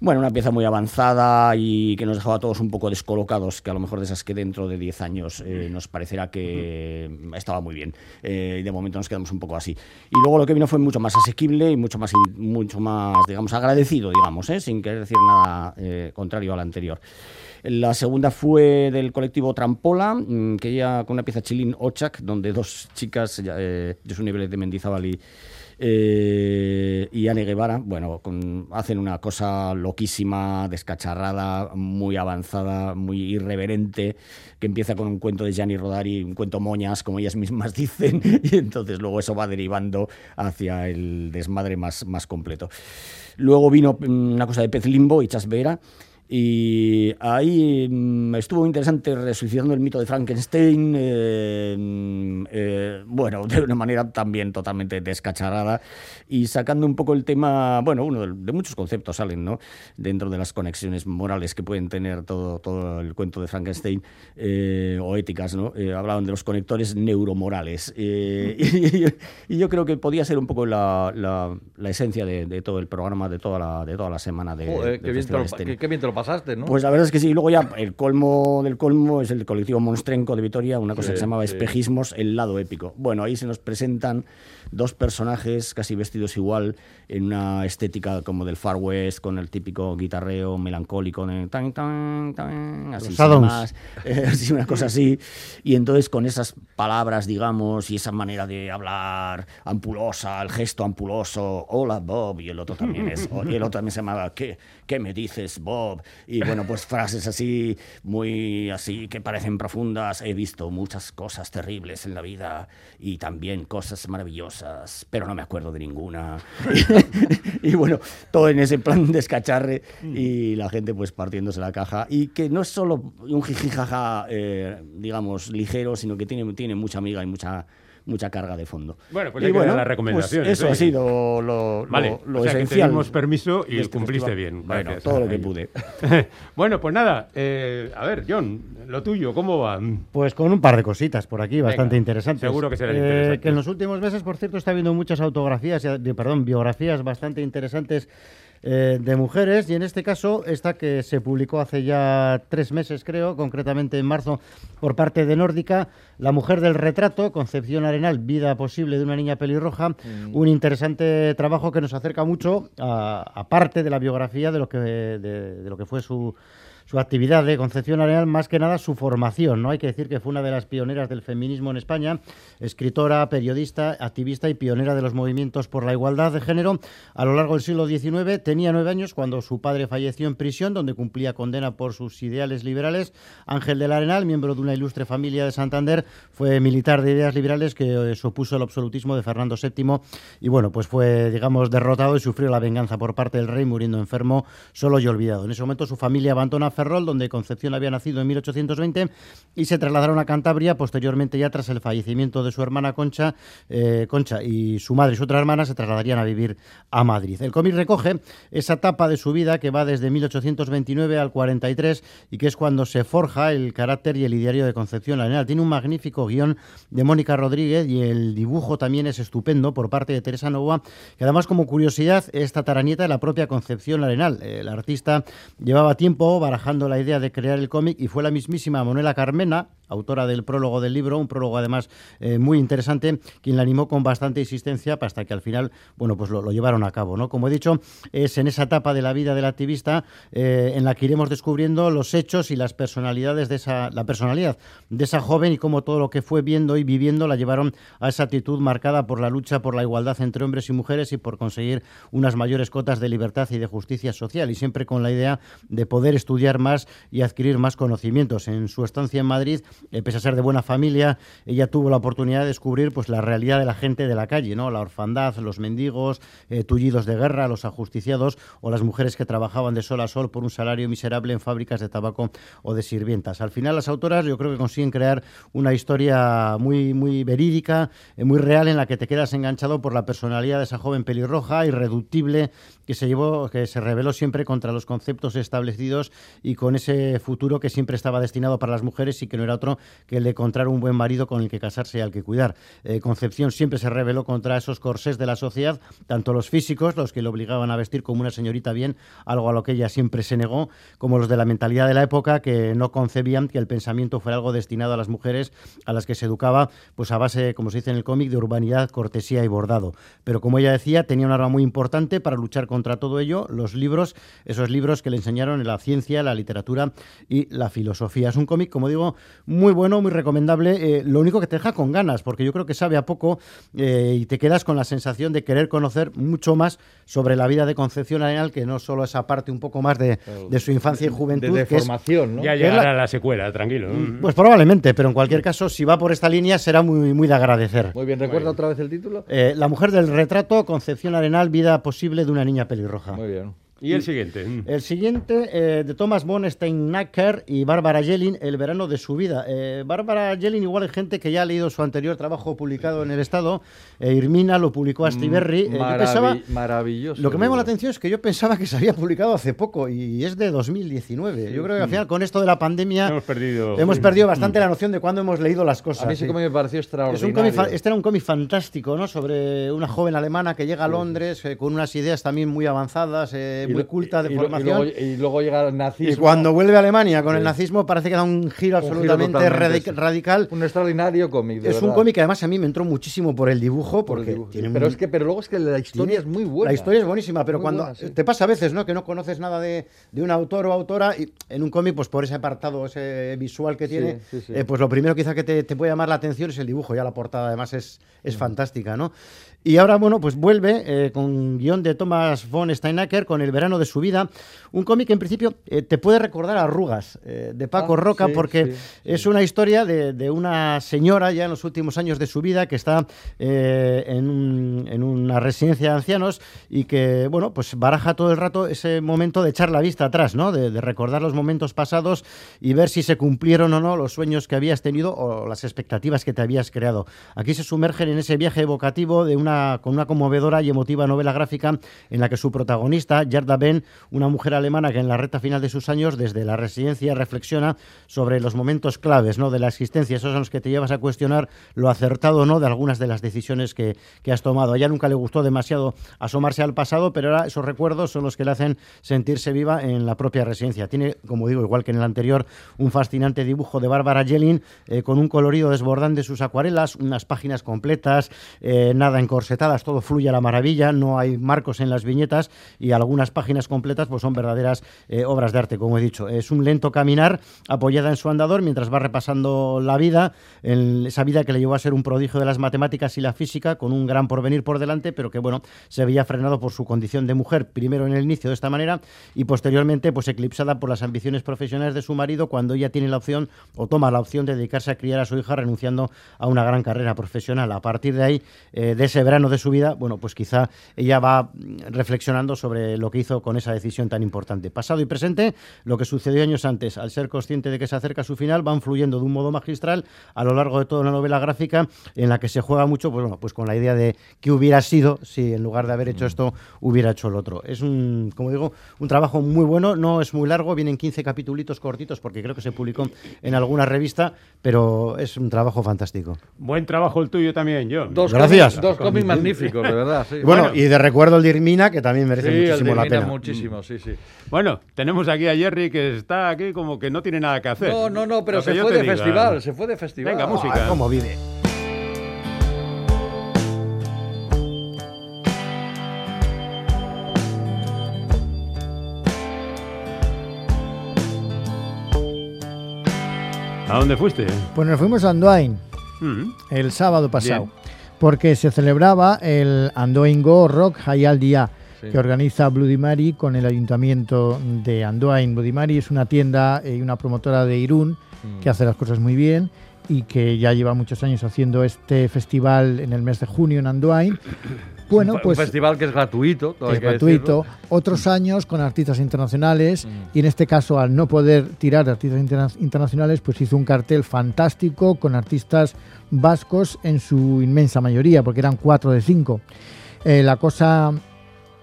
Bueno, una pieza muy avanzada y que nos dejaba a todos un poco descolocados, que a lo mejor de esas que dentro de 10 años eh, nos parecerá que estaba muy bien. Eh, de momento nos quedamos un poco así. Y luego lo que vino fue mucho más asequible y mucho más, mucho más digamos, agradecido, digamos, ¿eh? sin querer decir nada eh, contrario al anterior. La segunda fue del colectivo Trampola, mm, que ya con una pieza chilín Ochak, donde dos chicas, eh, Josune Vélez de Mendizábal y, eh, y Anne Guevara, bueno, hacen una cosa loquísima, descacharrada, muy avanzada, muy irreverente, que empieza con un cuento de Gianni Rodari, un cuento moñas, como ellas mismas <laughs> dicen, y entonces luego eso va derivando hacia el desmadre más, más completo. Luego vino mm, una cosa de Pez Limbo y Chas Vera, y ahí mm, estuvo interesante resucitando el mito de Frankenstein, eh, mm, eh, bueno, <laughs> de una manera también totalmente descacharrada y sacando un poco el tema, bueno, uno de, de muchos conceptos salen, ¿no? Dentro de las conexiones morales que pueden tener todo, todo el cuento de Frankenstein eh, o éticas, ¿no? Eh, hablaban de los conectores neuromorales eh, <laughs> y, y yo creo que podía ser un poco la, la- la esencia de, de todo el programa, de toda la, de toda la semana de, Joder, del qué, bien te lo, qué bien te lo pasaste, ¿no? Pues la verdad es que sí. Luego ya el colmo del colmo es el colectivo Monstrenco de Vitoria, una cosa Sí, que se llamaba. Espejismos, el lado épico. Bueno, ahí se nos presentan dos personajes casi vestidos igual en una estética como del Far West, con el típico guitarreo melancólico de tan, tan, tan, así más, <laughs> eh, así, una cosa así. Y entonces con esas palabras, digamos, y esa manera de hablar ampulosa, el gesto ampuloso, hola Bob, y el otro también es, y el otro también se llamaba, ¿qué, qué me dices Bob? Y bueno, pues frases así, muy así, que parecen profundas. He visto muchas cosas terribles en la vida y también cosas maravillosas, pero no me acuerdo de ninguna. <laughs> y bueno, todo en ese plan descacharre y la gente pues partiéndose la caja. Y que no es solo un jijijaja, eh, digamos, ligero, sino que tiene, tiene mucha amiga y mucha mucha carga de fondo. Bueno, pues Y dar las pues recomendaciones. eso ¿eh? ha sido lo, lo- Vale, lo o sea que te esencial. permiso y este cumpliste festival. bien. Bueno, gracias. todo lo que pude. <laughs> bueno, pues nada, eh, a ver, John, lo tuyo, ¿cómo va? Pues con un par de cositas por aquí, bastante Venga, interesantes. seguro que serán Eh, interesantes. Que en los últimos meses, por cierto, está habiendo muchas autografías, perdón, biografías bastante interesantes eh, de mujeres, y en este caso, esta que se publicó hace ya tres meses, creo, concretamente en marzo, por parte de Nórdica, La mujer del retrato, Concepción Arenal, vida posible de una niña pelirroja, un interesante trabajo que nos acerca mucho, a, a parte de la biografía de lo que, de- de lo que fue su su actividad de Concepción Arenal, más que nada su formación. ¿no? Hay que decir que fue una de las pioneras del feminismo en España, escritora, periodista, activista y pionera de los movimientos por la igualdad de género. A lo largo del siglo XIX tenía nueve años cuando su padre falleció en prisión, donde cumplía condena por sus ideales liberales. Ángel del Arenal, miembro de una ilustre familia de Santander, fue militar de ideas liberales que eh, se opuso al absolutismo de Fernando VII y bueno, pues fue, digamos, derrotado y sufrió la venganza por parte del rey, muriendo enfermo, solo y olvidado. En ese momento su familia abandona Ferrol, donde Concepción había nacido en 1820, y se trasladaron a Cantabria, posteriormente ya tras el fallecimiento de su hermana Concha, eh, Concha y su madre y su otra hermana se trasladarían a vivir a Madrid. El cómic recoge esa etapa de su vida que va desde 1829 al 43 y que es cuando se forja el carácter y el ideario de Concepción Arenal. Tiene un magnífico guion de Mónica Rodríguez y el dibujo también es estupendo por parte de Teresa Novoa, que además como curiosidad es tataranieta de la propia Concepción Arenal. El artista llevaba tiempo barajando la idea de crear el cómic y fue la mismísima Manuela Carmena, autora del prólogo del libro, un prólogo además eh, muy interesante, quien la animó con bastante insistencia hasta que al final, bueno, pues lo, lo llevaron a cabo, ¿no? Como he dicho, es en esa etapa de la vida del activista eh, en la que iremos descubriendo los hechos y las personalidades de esa, la personalidad de esa joven y cómo todo lo que fue viendo y viviendo la llevaron a esa actitud marcada por la lucha por la igualdad entre hombres y mujeres y por conseguir unas mayores cotas de libertad y de justicia social y siempre con la idea de poder estudiar más y adquirir más conocimientos. En su estancia en Madrid, eh, pese a ser de buena familia, ella tuvo la oportunidad de descubrir pues, la realidad de la gente de la calle, ¿no? la orfandad, los mendigos, eh, tullidos de guerra, los ajusticiados o las mujeres que trabajaban de sol a sol por un salario miserable en fábricas de tabaco o de sirvientas. Al final, las autoras yo creo que consiguen crear una historia muy, muy verídica, eh, muy real, en la que te quedas enganchado por la personalidad de esa joven pelirroja, irreductible, que se llevó, que se rebeló siempre contra los conceptos establecidos y con ese futuro que siempre estaba destinado para las mujeres y que no era otro que el de encontrar un buen marido con el que casarse y al que cuidar. Eh, Concepción siempre se rebeló contra esos corsés de la sociedad, tanto los físicos, los que le obligaban a vestir como una señorita bien, algo a lo que ella siempre se negó, como los de la mentalidad de la época que no concebían que el pensamiento fuera algo destinado a las mujeres a las que se educaba pues a base, como se dice en el cómic, de urbanidad, cortesía y bordado. Pero como ella decía, tenía un arma muy importante para luchar contra todo ello, los libros, esos libros que le enseñaron en la ciencia, la literatura y la filosofía. Es un cómic, como digo, muy bueno, muy recomendable, eh, lo único que te deja con ganas, porque yo creo que sabe a poco eh, y te quedas con la sensación de querer conocer mucho más sobre la vida de Concepción Arenal, que no solo esa parte un poco más de, de su infancia y juventud. De, que es- formación, ¿no? Ya llegará la- la... secuela, tranquilo. Pues probablemente, pero en cualquier caso, si va por esta línea, será muy, muy de agradecer. Muy bien, ¿recuerda otra vez el título? Eh, la mujer del retrato, Concepción Arenal, vida posible de una niña pelirroja. Muy bien. ¿Y el siguiente? El siguiente, eh, de Thomas von Steinacker y Bárbara Yelin, El verano de su vida. Eh, Bárbara Yelin, igual hay gente que ya ha leído su anterior trabajo publicado en el Estado. Eh, Irmina lo publicó a Berry. Eh, yo Maravi- pensaba- maravilloso. lo que me llamó la atención es que yo pensaba que se había publicado hace poco y es de 2019. Yo creo que al final con esto de la pandemia Hemos perdido. hemos perdido bastante la noción de cuándo hemos leído las cosas. A mí sí sí. que me pareció Es un extraordinario. cómic fa- este era un cómic fantástico, ¿no? Sobre una joven alemana que llega a Londres eh, con unas ideas también muy avanzadas, eh, muy lo- culta de y lo- formación. Y luego, y luego llega el nazismo. Y cuando vuelve a Alemania con el Sí. nazismo parece que da un giro Un giro absolutamente totalmente, radic- sí. radical. Un extraordinario cómic, de Es un verdad. cómic que además a mí me entró muchísimo por el dibujo, Por el porque dibujo, tiene pero un- es que pero luego es que la historia es muy buena. La historia es buenísima, pero Muy cuando buena, sí. te pasa a veces, ¿no? Que no conoces nada de, de un autor o autora y en un cómic, pues por ese apartado, ese visual que tiene, eh, pues lo primero quizá que te, te puede llamar la atención es el dibujo. Ya la portada además es, es fantástica, ¿no? Y ahora, bueno, pues vuelve eh, con guion de Thomas von Steinacker con El verano de su vida. Un cómic que en principio eh, te puede recordar a Arrugas eh, de Paco Ah, Roca, sí, porque sí, sí. es una historia de, de una señora ya en los últimos años de su vida que está eh, en, un- en una residencia de ancianos y que, bueno, pues baraja todo el rato ese momento de echar la vista atrás, ¿no? De, de recordar los momentos pasados y ver si se cumplieron o no los sueños que habías tenido o las expectativas que te habías creado. Aquí se sumergen en ese viaje evocativo de una, con una conmovedora y emotiva novela gráfica en la que su protagonista, Yarda Ben, una mujer alemana que en la recta final de sus años, desde la residencia, reflexiona sobre los momentos claves ¿no? de la existencia, esos son los que te llevas a cuestionar lo acertado o no de algunas de las decisiones que, que has tomado. A ella nunca le gustó demasiado asomarse al pasado, pero ahora esos recuerdos son los que le hacen sentirse viva en la propia residencia. Tiene, como digo, igual que en el anterior, un fascinante dibujo de Bárbara Yelin eh, con un colorido desbordante de sus acuarelas, unas páginas completas, eh, nada encorsetadas, todo fluye a la maravilla, no hay marcos en las viñetas y algunas páginas completas pues son verdaderas eh, obras de arte, como he dicho. Es un lento caminar apoyada en su andador mientras va repasando la vida, en esa vida que le llevó a ser un prodigio de las matemáticas y la física, con un gran porvenir por delante, pero que bueno, se veía frenado por su condición de mujer, primero en el inicio de esta manera y posteriormente pues eclipsada por las ambiciones profesionales de su marido cuando ella tiene la opción o toma la opción de dedicarse a criar a su hija renunciando a una gran carrera profesional. A partir de ahí, eh, de ese verano de su vida, bueno, pues quizá ella va mm, reflexionando sobre lo que hizo con esa decisión tan importante. Pasado y presente, lo que sucedió años antes, al ser consciente de que se acerca a su final, van fluyendo de un modo magistral a lo largo de toda una novela gráfica en la que se juega mucho pues, bueno, pues con la idea de qué hubiera sido si en lugar de haber hecho esto hubiera hecho el otro. Es un, como digo, un trabajo muy bueno, no es muy largo, vienen 15 capitulitos cortitos porque creo que se publicó en alguna revista, pero es un trabajo fantástico. Buen trabajo el tuyo también, yo. Dos Gracias. cómics- dos cómics magníficos, de verdad. Sí. Bueno, y de recuerdo el de Irmina, que también merece Sí, el de muchísimo la pena. muchísimo, sí, sí. Bueno, tenemos aquí a Jerry que está aquí como que no tiene nada que hacer. No, no, no, pero se fue de diga. festival, se fue de festival. Venga, música. Ah, cómo vive. ¿A dónde fuiste? Pues nos fuimos a Andoain Mm. el sábado pasado, Bien. Porque se celebraba el Andoain Go Rock Hayal Día. que organiza Bloody Mary con el ayuntamiento de Andoain. Bloody Mary es una tienda y una promotora de Irún Mm. que hace las cosas muy bien y que ya lleva muchos años haciendo este festival en el mes de junio en Andoain. Bueno, un, pues un festival que es gratuito. todo hay es que gratuito. decirlo. Otros años con artistas internacionales Mm. y en este caso al no poder tirar de artistas interna- internacionales, pues hizo un cartel fantástico con artistas vascos en su inmensa mayoría, porque eran cuatro de cinco. Eh, la cosa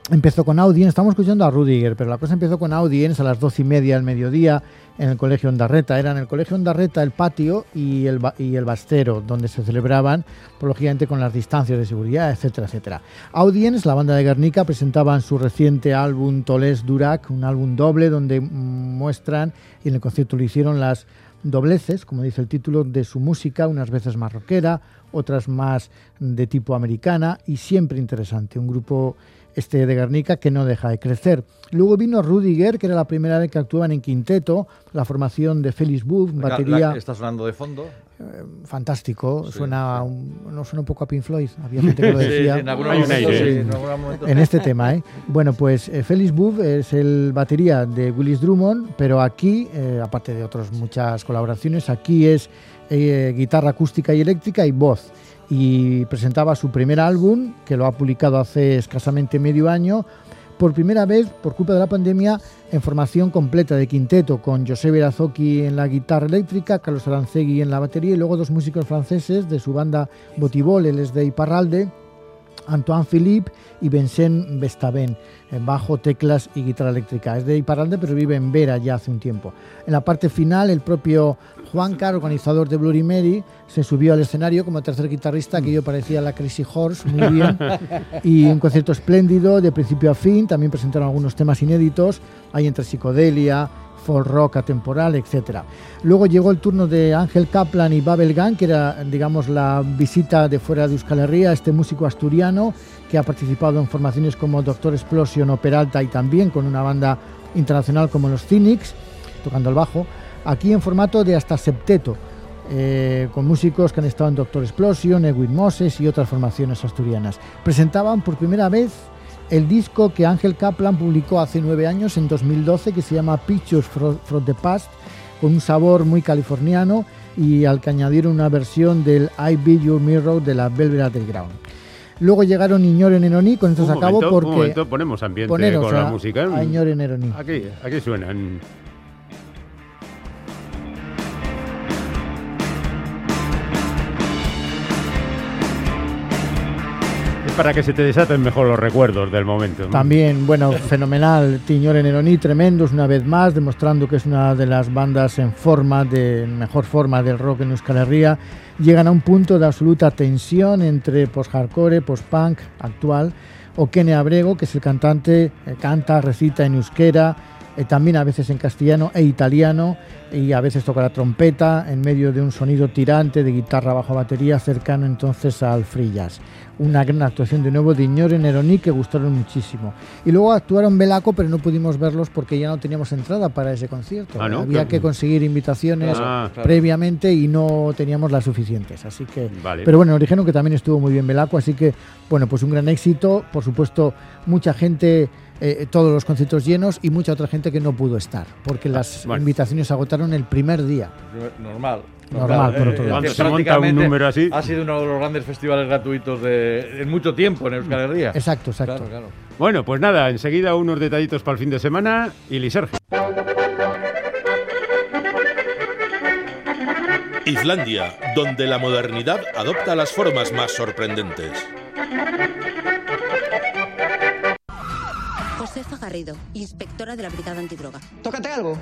empezó con Audience, estamos escuchando a Rudiger, pero la cosa empezó con Audience a las doce y media del mediodía en el Colegio Ondarreta. Era en el Colegio Ondarreta el patio y el, y el bastero, donde se celebraban, pues, lógicamente con las distancias de seguridad, etcétera, etcétera. Audience, la banda de Guernica, presentaban su reciente álbum Toles Durac, un álbum doble donde muestran, y en el concierto lo hicieron las dobleces, como dice el título, de su música, unas veces más rockera, otras más de tipo americana y siempre interesante. Un grupo este de Guernica que no deja de crecer. Luego vino Rudiger, que era la primera vez que actuaban en quinteto, la formación de Félix Buff, La- la batería que está sonando de fondo. fantástico, Sí, suena un- no suena un poco a Pink Floyd, había gente que lo <laughs> decía. sí, en sí, ¿eh? en este tema, ¿eh? Bueno, pues eh, Félix Buff es el batería de Willis Drummond, pero aquí, eh, aparte de otras muchas colaboraciones, aquí es eh, guitarra acústica y eléctrica y voz. Y presentaba su primer álbum, que lo ha publicado hace escasamente medio año, por primera vez, por culpa de la pandemia, en formación completa de quinteto, con José Verazoki en la guitarra eléctrica, Carlos Arancegui en la batería y luego dos músicos franceses de su banda Botibol, él es de Iparralde, Antoine Philippe y Vincent Vestaven, en bajo, teclas y guitarra eléctrica. Es de Iparralde, pero vive en Vera ya hace un tiempo. En la parte final, el propio Juanca, organizador de Bloody Mary, se subió al escenario como tercer guitarrista, que yo parecía la Crazy Horse, muy bien. y un concierto espléndido, de principio a fin. También presentaron algunos temas inéditos, hay entre psicodelia, folk rock atemporal, etcétera. Luego llegó el turno de Ángel Kaplan y Babel Gang, que era, digamos, la visita de fuera de Euskal Herria, este músico asturiano que ha participado en formaciones como Doctor Explosion o Peralta y también con una banda internacional como los Cynics, tocando el bajo, aquí en formato de hasta septeto, eh, con músicos que han estado en Doctor Explosion, Edwin Moses y otras formaciones asturianas. Presentaban por primera vez el disco que Ángel Kaplan publicó hace nueve años, en 2012, que se llama Pictures fro- from the Past, con un sabor muy californiano y al que añadieron una versión del I Be Your Mirror de la Velvet Underground. Luego llegaron Iñor en Enoni, con esto se acabó porque... un momento, ponemos ambiente Poneros con a- la música. a Iñor en. Aquí, aquí suenan. Para que se te desaten mejor los recuerdos del momento. ¿no? También, bueno, <laughs> fenomenal. Tiñor en Eroní, tremendos una vez más, demostrando que es una de las bandas en forma, de mejor forma del rock en Euskal Herria. Llegan a un punto de absoluta tensión entre post-hardcore, post-punk actual, o Kene Abrego, que es el cantante, eh, canta, recita en euskera, eh, también a veces en castellano e italiano, y a veces toca la trompeta en medio de un sonido tirante de guitarra bajo batería cercano entonces al free jazz. Una gran actuación de nuevo de Iñor en Eroní que gustaron muchísimo. Y luego actuaron Belaco, pero no pudimos verlos porque ya no teníamos entrada para ese concierto. Ah, ¿no? Había Claro. que conseguir invitaciones Ah, claro. previamente y no teníamos las suficientes. Así que, Vale. pero bueno, nos dijeron que también estuvo muy bien Belaco, así que bueno, pues un gran éxito. Por supuesto, mucha gente, eh, todos los conciertos llenos y mucha otra gente que no pudo estar, porque las bueno. invitaciones se agotaron el primer día. Normal. Normal, por otro lado. Cuando que se monta un número así. Ha sido uno de los grandes festivales gratuitos de, en mucho tiempo en Euskal Herria. Exacto, exacto. Claro, claro. Bueno, pues nada, enseguida unos detallitos para el fin de semana y Lisergio. Islandia, donde la modernidad adopta las formas más sorprendentes. Josefa Garrido, inspectora de la Brigada Antidroga. Tócate algo.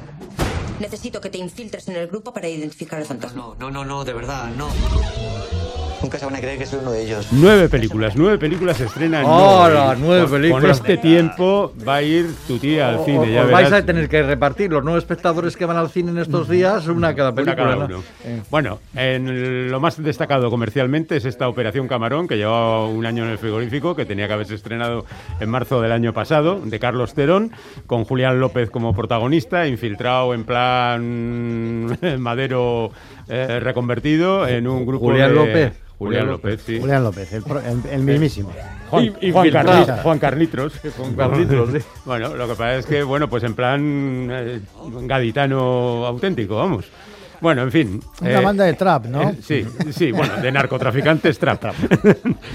Necesito que te infiltres en el grupo para identificar al fantasma. No, no, no, no, de verdad, no. Nunca se van a creer que soy uno de ellos. Nueve películas, nueve películas se estrenan. ¡Hola! Nueve Con- películas. Con este tiempo va a ir tu tía al O- cine, ya os verás. vais a tener que repartir los nueve espectadores que van al cine en estos días, una cada Una película. cada ¿no? uno. Eh, Bueno, en lo más destacado comercialmente es esta Operación Camarón, que llevaba un año en el frigorífico, que tenía que haberse estrenado en marzo del año pasado, de Carlos Terón, con Julián López como protagonista, infiltrado en plan <laughs> Madero eh, reconvertido en un grupo Julián de- López. Julián López, sí. Julián López, el, pro- el- el mismísimo. Juan, Y- y Juan filtrado. Juan Carlitos. Juan Carlitos, sí. Bueno, lo que pasa es que, bueno, pues en plan eh, gaditano auténtico, vamos. Bueno, en fin. Una eh, banda de trap, ¿no? eh, sí, sí, bueno, de narcotraficantes trap.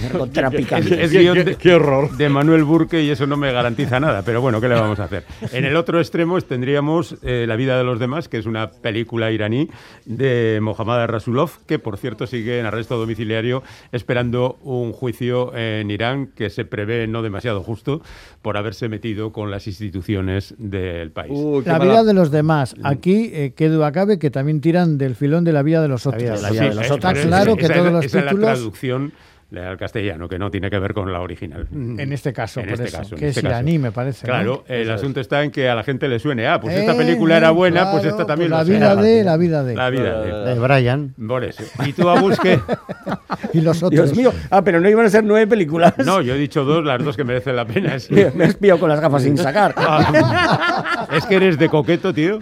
Narcotraficantes. Es Qué- guion qué- de, qué horror. de Manuel Burke y eso no me garantiza nada, pero bueno, ¿qué le vamos a hacer? En el otro extremo tendríamos eh, La vida de los demás, que es una película iraní de Mohammad Rasulov, que por cierto sigue en arresto domiciliario esperando un juicio en Irán que se prevé no demasiado justo por haberse metido con las instituciones del país. Qué La mala- vida de los demás. Aquí, eh, que duda cabe, que también tiran del filón de la vida de los otros. Está claro que todos los títulos, traducción al castellano, que no tiene que ver con la original. en este caso, En por este eso, caso, en que este es iraní, me parece. ¿no? Claro, el asunto está en que a la gente le suene, ah, pues esta Eh, película era buena, pues esta también pues lo la vida será. de, la vida de. La vida de. De Brian. Por eso. ¿Y tú, Agus, qué? <laughs> Y los otros. Dios mío. Ah, pero no iban a ser nueve películas. No, yo he dicho dos, las dos que merecen la pena. sí. Me has pillado con las gafas sin sacar. <laughs> Ah, es que eres de coqueto, tío.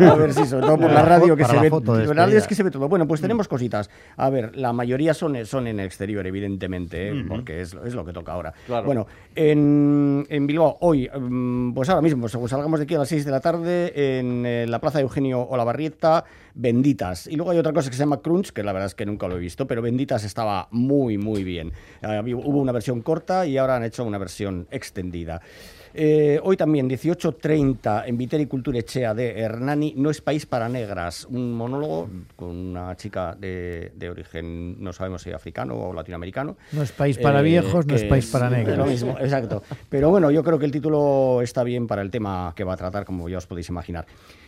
A ver, sí, sobre todo por la radio que Para se la ve. la radio despedida. es que se ve todo. Bueno, pues tenemos cositas. A ver, la mayoría son, son en exterior, evidentemente, ¿eh? porque es, es lo que toca ahora. Claro. Bueno, en, en Bilbao, hoy, mm, pues ahora mismo, según salgamos de aquí a las 6 de la tarde, en eh, la plaza de Eugenio Olavarrieta, Benditas. Y luego hay otra cosa que se llama Crunch, que la verdad es que nunca lo he visto, pero Benditas estaba muy, muy bien. Eh, había- hubo una versión corta y ahora han hecho una versión extendida. Eh, hoy también, 18.30, en Viteri Cultura Echea de Hernani, No es país para negras, un monólogo con una chica de, de origen, no sabemos si africano o latinoamericano. No es país para viejos, no es país para negros. Lo mismo, exacto. Pero bueno, yo creo que el título está bien para el tema que va a tratar, como ya os podéis imaginar.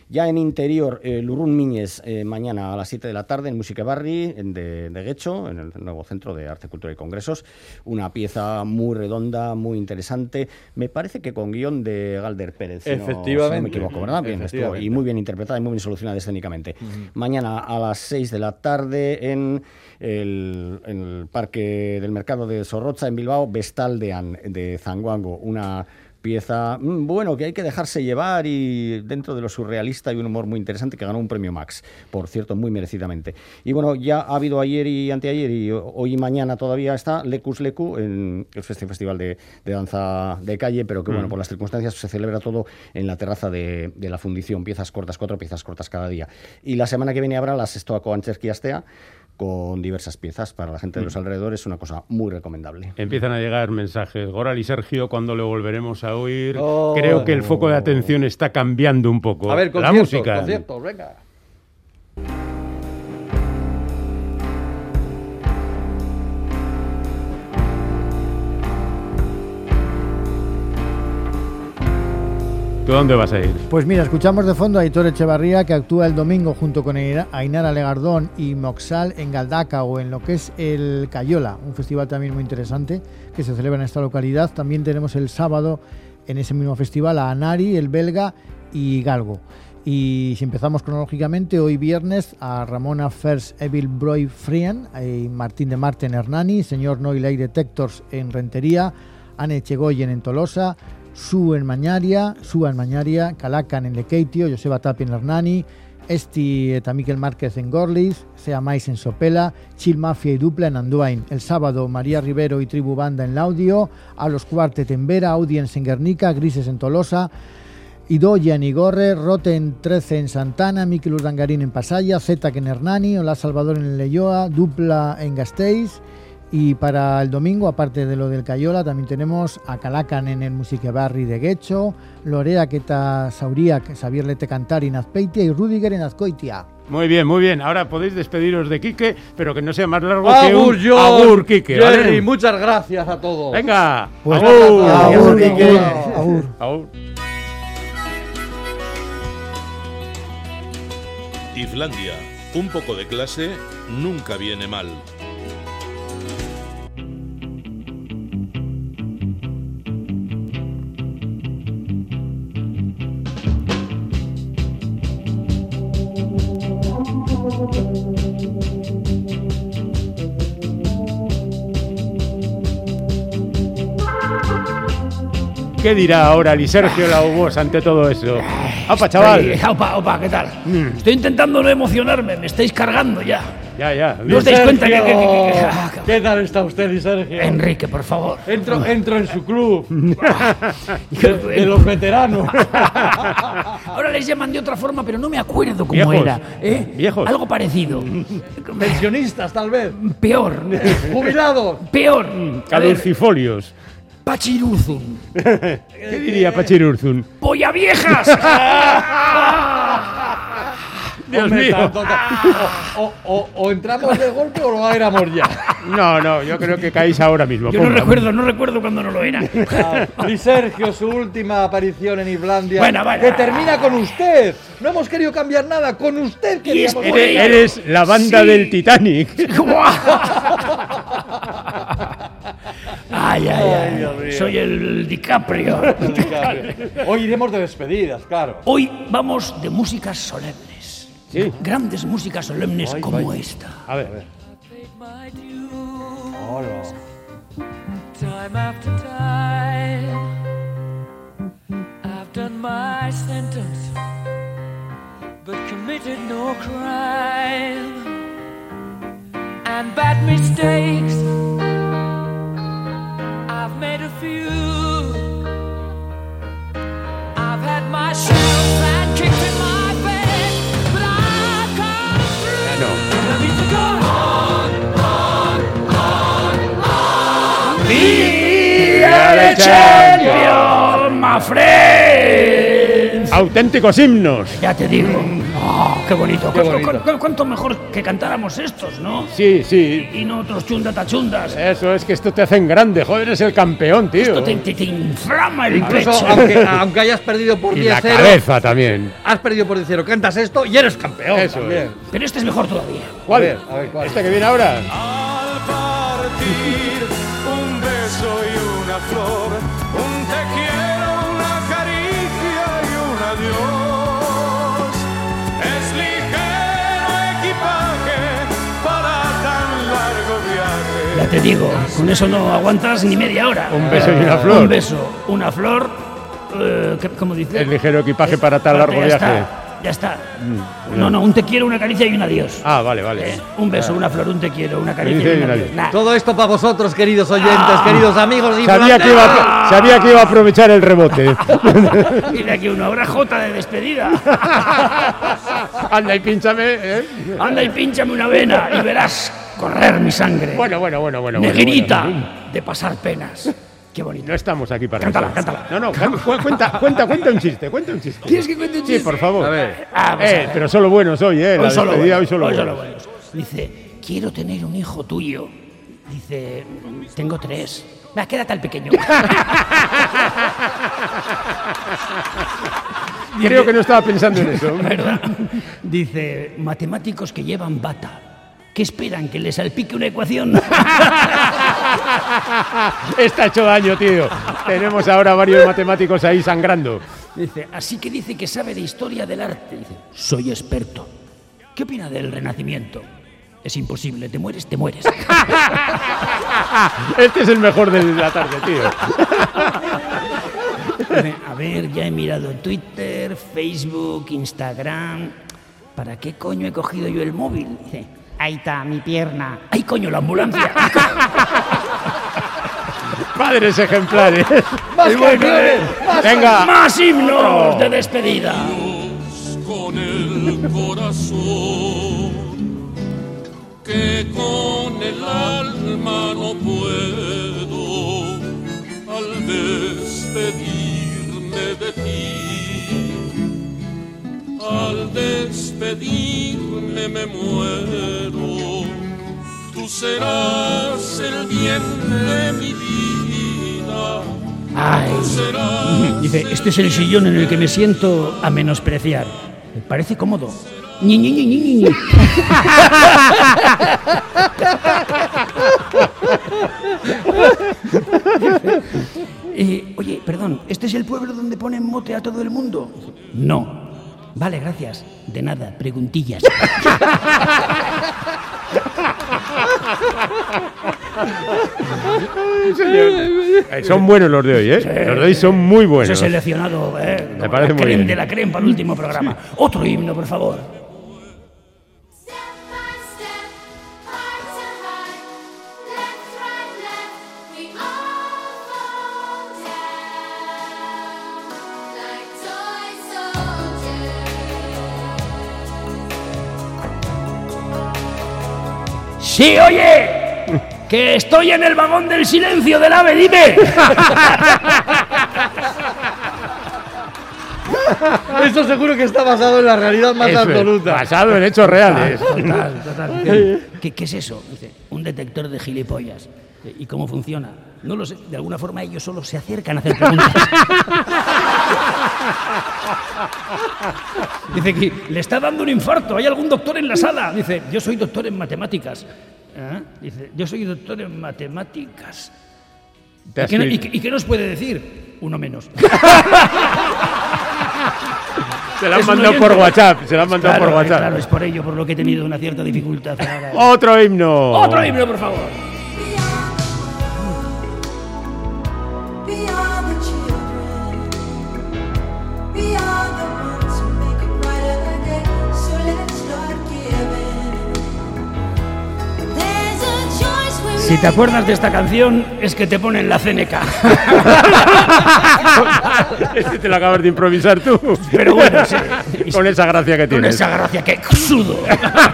Ya en interior, eh, Lurún Miñez, eh, mañana a las 7 de la tarde en Musique Barri, en de, de Guecho, en el nuevo Centro de Arte, Cultura y Congresos. Una pieza muy redonda, muy interesante. Me parece que con guion de Galder Pérez. si no- si no Efectivamente. me equivoco, ¿verdad? Bien, estuvo, Efectivamente. y muy bien interpretada y muy bien solucionada escénicamente. Mañana a las 6 de la tarde en el, en el Parque del Mercado de Sorrocha, en Bilbao, Vestaldean, de Zanguango. Una pieza, mm, bueno, que hay que dejarse llevar y dentro de lo surrealista y un humor muy interesante que ganó un premio Max, por cierto, muy merecidamente. Y bueno, ya ha habido ayer y anteayer y hoy y mañana todavía está Lecus Lecu, en el festi- festival de, de danza de calle, pero que bueno, por las circunstancias se celebra todo en la terraza de, de la fundición, piezas cortas, cuatro piezas cortas cada día. Y la semana que viene habrá las Estoaco Ancherki Astea con diversas piezas para la gente de los alrededores, una cosa muy recomendable. Empiezan a llegar mensajes. Goral y Sergio, cuando lo volveremos a oír? Oh. Creo que el foco de atención está cambiando un poco. A ver, la conciertos, música. conciertos, venga. ¿Tú dónde vas a ir? Pues mira, escuchamos de fondo a Aitor Echevarría que actúa el domingo junto con Aina- Ainara Legardón y Moxal en Galdaca o en lo que es el Cayola, un festival también muy interesante que se celebra en esta localidad. También tenemos el sábado en ese mismo festival a Anari, el belga y Galgo. Y si empezamos cronológicamente, hoy viernes a Ramona First Evil Broy Frien y Martín de Marten Hernani, señor Noilay Detectors en Rentería, Anne Chegoyen en Tolosa, Su en Mañaria, Su en Mañaria, Calacan en Lekeitio, Joseba Tapi en Hernani, Esti eta Miquel Márquez en Gorliz, Sea Mais en Sopela, Chill Mafia y Dupla en Anduain. El sábado María Rivero y Tribu Banda en Laudio, A los Cuartet en Vera, Audience en Guernica, Grises en Tolosa, Idoya en Igorre, Roten 13 en Santana, Miquel Urdangarín en Pasaya, Zetac en Hernani, Hola Salvador en Leyoa, Dupla en Gasteiz. Y para el domingo, aparte de lo del Cayola, también tenemos a Calacan en el Musique Barri de Guecho, Lorea Keta Sauriak, Xavier Lete Cantari en Azpeitia y Rudiger en Azcoitia. Muy bien, muy bien. Ahora podéis despediros de Quique, pero que no sea más largo que un John. Agur, Quique. ¿vale? Jerry, muchas gracias a todos. Venga. Pues agur. agur, Quique. Agur. Agur. Islandia, un poco de clase nunca viene mal. ¿Qué dirá ahora Lisergio Laubos ante todo eso? ¡Apa, chaval! Estoy- Opa, opa, ¿qué tal? Mm. Estoy intentando no emocionarme, me estáis cargando ya. Ya, ya. ¿No os dais cuenta que- que- que- que- ah, ¿Qué tal está usted, y Sergio? Enrique, por favor. Entro, entro en su club <laughs> de, de los veteranos. <laughs> Ahora les llaman de otra forma, pero no me acuerdo cómo Viejos. era. ¿eh? Viejos. Algo parecido. <laughs> Pensionistas, tal vez. Peor. Jubilados. Peor. A ver, Caducifolios. Pachirurzun. <laughs> ¿Qué diría Pachirurzun? ¡Polla viejas! <laughs> Dios Hombre, mío. tanto- O, o- o- o entramos de golpe o lo éramos ya. No, no, yo creo que caéis ahora mismo. Yo no Ponga. recuerdo, no recuerdo cuando no lo era. Y Sergio, su última aparición en Islandia. Bueno, bueno. Que termina con usted. No hemos querido cambiar nada. Con usted queríamos. Eres, eres la banda Sí. del Titanic. <laughs> Ay, ay, Ay, Dios ay. mío. Soy el DiCaprio. Hoy iremos de despedidas, claro. Hoy vamos de músicas solemnes. Sí. Grandes músicas solemnes Ay, como vaya. esta. A ver, a ver. Hola. Time after time, I've done my sentence, but committed no crime. And bad mistakes, I've made a few. I've had my shells and kicked in my bed, but I've come through. Let me to go on, on, on, on. We are the champion, my friends. <laughs> Auténticos himnos. Ya te digo. Oh, qué bonito. Qué ¿Cu- bonito. cu- cu- ¿Cuánto mejor que cantáramos estos, no? Sí, sí. Y no otros chundatachundas. Eso es que esto te hace en grande, joder, eres el campeón, tío. Esto te, te- te inflama el Incluso pecho. aunque, aunque hayas perdido por <laughs> Y la 10-0, cabeza también. has perdido por 10-0, cantas esto y eres campeón. Eso también. es. Pero este es mejor todavía. ¿Cuál? A ver, a ver, ¿cuál? ¿Este que viene ahora? partir, Ya te digo, con eso no aguantas ni media hora. Un beso y una flor. Un beso, una flor. eh, ¿qué- ¿Cómo dice? El ligero equipaje para tan largo ya viaje. Está, ya está. Mm, No, no, un te quiero, una caricia y un adiós. Ah, vale, vale. Eh, un beso, una flor, un te quiero, una caricia y y un adiós. Nah. Todo esto para vosotros, queridos oyentes, Ah. queridos amigos. y Sabía que, iba a, sabía que iba a aprovechar el rebote. Y de aquí una hora jota de despedida. <laughs> Anda y pínchame. ¿eh? Anda y pínchame una vena y verás correr mi sangre. Bueno, bueno, bueno, bueno. bueno, Negrita bueno. de pasar penas. Qué bonito. No estamos aquí para Cántala, eso. cántala. No, no, cu- cu- cuenta, cuenta, cuenta un chiste, cuenta un chiste. ¿Quieres que cuente un Sí, chiste? por favor. A ver. Ah, pues a Eh, ver. pero solo buenos hoy, ¿eh? La solo buenos, hoy solo hoy solo buenos. buenos. Dice, quiero tener un hijo tuyo. Dice, tengo tres. Va, quédate al pequeño. <laughs> <laughs> Creo que no estaba pensando en eso. <laughs> ¿Verdad? Dice, matemáticos que llevan bata. ¿Qué esperan? ¿Que les salpique una ecuación? <laughs> Está hecho daño, tío. Tenemos ahora varios matemáticos ahí sangrando. Dice, así que dice que sabe de historia del arte. Dice, soy experto. ¿Qué opina del renacimiento? Es imposible, te mueres, te mueres. <laughs> Este es el mejor de la tarde, tío. A ver, ya he mirado Twitter, Facebook, Instagram. ¿Para qué coño he cogido yo el móvil? Dice, ahí está, mi pierna. ¡Ay, coño, la ambulancia! <laughs> Padres ejemplares. ¡Más bueno, canciones! ¡Más Venga. ¡Más himnos de despedida! con el corazón que con el alma no puedo al despedirme al despedirme me muero tú serás el bien de mi vida Ay. <laughs> Dice, este es el sillón en el que me siento a menospreciar. Me parece cómodo. Ñi, ñi, ñi, ñi, ñi. Eh, oye, perdón, ¿este es el pueblo donde ponen mote a todo el mundo? No. Vale, gracias. De nada, preguntillas. Ay, señor. Eh, son buenos los de hoy, ¿eh? Sí. Los de hoy son muy buenos. seleccionado, ¿eh? Me parece la muy creme bien. de la creme para el último programa. Otro himno, por favor. Sí, oye, que estoy en el vagón del silencio del ave, dime. <laughs> Eso seguro que está basado en la realidad más Eso es, absoluta. basado en hechos reales. Total, total. <laughs> ¿Qué, qué es eso? Dice, un detector de gilipollas. ¿Y cómo funciona? No lo sé. De alguna forma ellos solo se acercan a hacer preguntas. <laughs> Dice que le está dando un infarto. ¿Hay algún doctor en la sala? Dice, yo soy doctor en matemáticas. ¿Eh? Dice, yo soy doctor en matemáticas. Te ¿Y qué, no- escrito- y qué- y qué nos puede decir? Uno menos. <laughs> Se la han mandado por. WhatsApp. Se la han mandado Claro, por WhatsApp. Claro, es por ello por lo que he tenido una cierta dificultad. Otro himno. Otro himno, por favor. Si te acuerdas de esta canción, es que te ponen la CNK. <laughs> Este te lo acabas de improvisar tú. Pero bueno, sí. <laughs> Con esa gracia que Con tienes. esa gracia que sudo.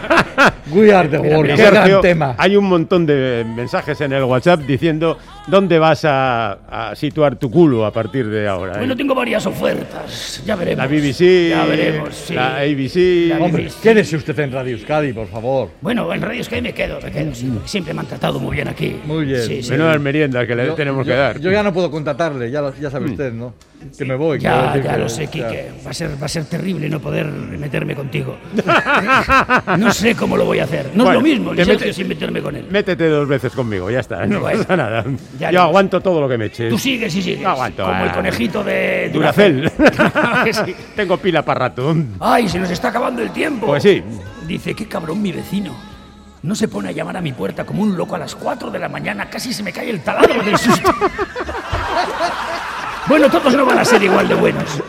<laughs> We are the world. Mira, Sergio, gran tema. Hay un montón de mensajes en el WhatsApp diciendo dónde vas a, a situar tu culo a partir de ahora. ¿eh? Bueno, tengo varias ofertas. Ya veremos. La BBC, Ya veremos, sí. la ABC. La Hombre, BBC. quédese usted en Radio Euskadi, por favor. Bueno, en Radio Sky me quedo, me quedo. sí. Siempre me han tratado muy bien aquí. Muy bien. Sí, sí. Menudas meriendas que le Yo- tenemos yo- que dar. Yo ya no puedo contratarle, ya, lo- ya sabe usted, ¿no? Que me voy. Ya, ya que- lo sé. Quique. Va a, ser, va a ser terrible no poder meterme contigo. <laughs> No sé cómo lo voy a hacer. No Bueno, es lo mismo, te Sergio sin meterme con él. Métete dos veces conmigo, ya está. No Bueno, pasa nada. ya Yo no. aguanto todo lo que me eches. Tú sigues y sigues. No aguanto. Como el ah. conejito de Duracel. <laughs> Sí. Tengo pila para rato. ¡Ay, se nos está acabando el tiempo! Pues sí. Dice, qué cabrón mi vecino. No se pone a llamar a mi puerta como un loco a las 4 de la mañana. Casi se me cae el taladro del susto. <laughs> bueno, todos no van a ser igual de buenos.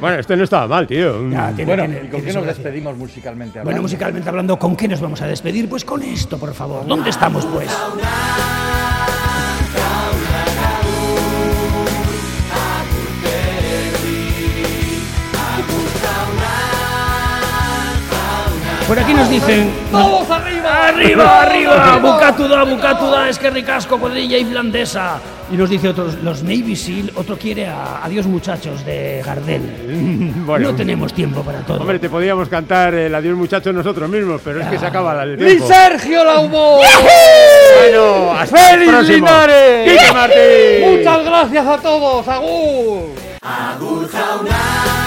Bueno, este no estaba mal, tío. Ya, tiene- Bueno, tiene- ¿y con tiene qué su nos gracia. despedimos musicalmente hablando? Bueno, musicalmente hablando, ¿con qué nos vamos a despedir? Pues con esto, por favor. ¿Dónde estamos, pues? Por aquí nos dicen... ¡Vamos arriba! ¡Arriba, arriba! ¡Bucatuda, bucatuda! Es que ricasco, cuadrilla islandesa. Y nos dice otros, los Navy SEAL, otro quiere a Adiós muchachos de Gardel. <laughs> Bueno. No tenemos tiempo para todo. Hombre, te podíamos cantar el adiós muchachos nosotros mismos, pero es que se acaba el ¡Y tiempo. Sergio Laubó! <laughs> Bueno, hasta el ¡Félix próximo. Linares! ¡Quique Martín! ¡Muchas gracias a todos! ¡Agur! Agur jauna.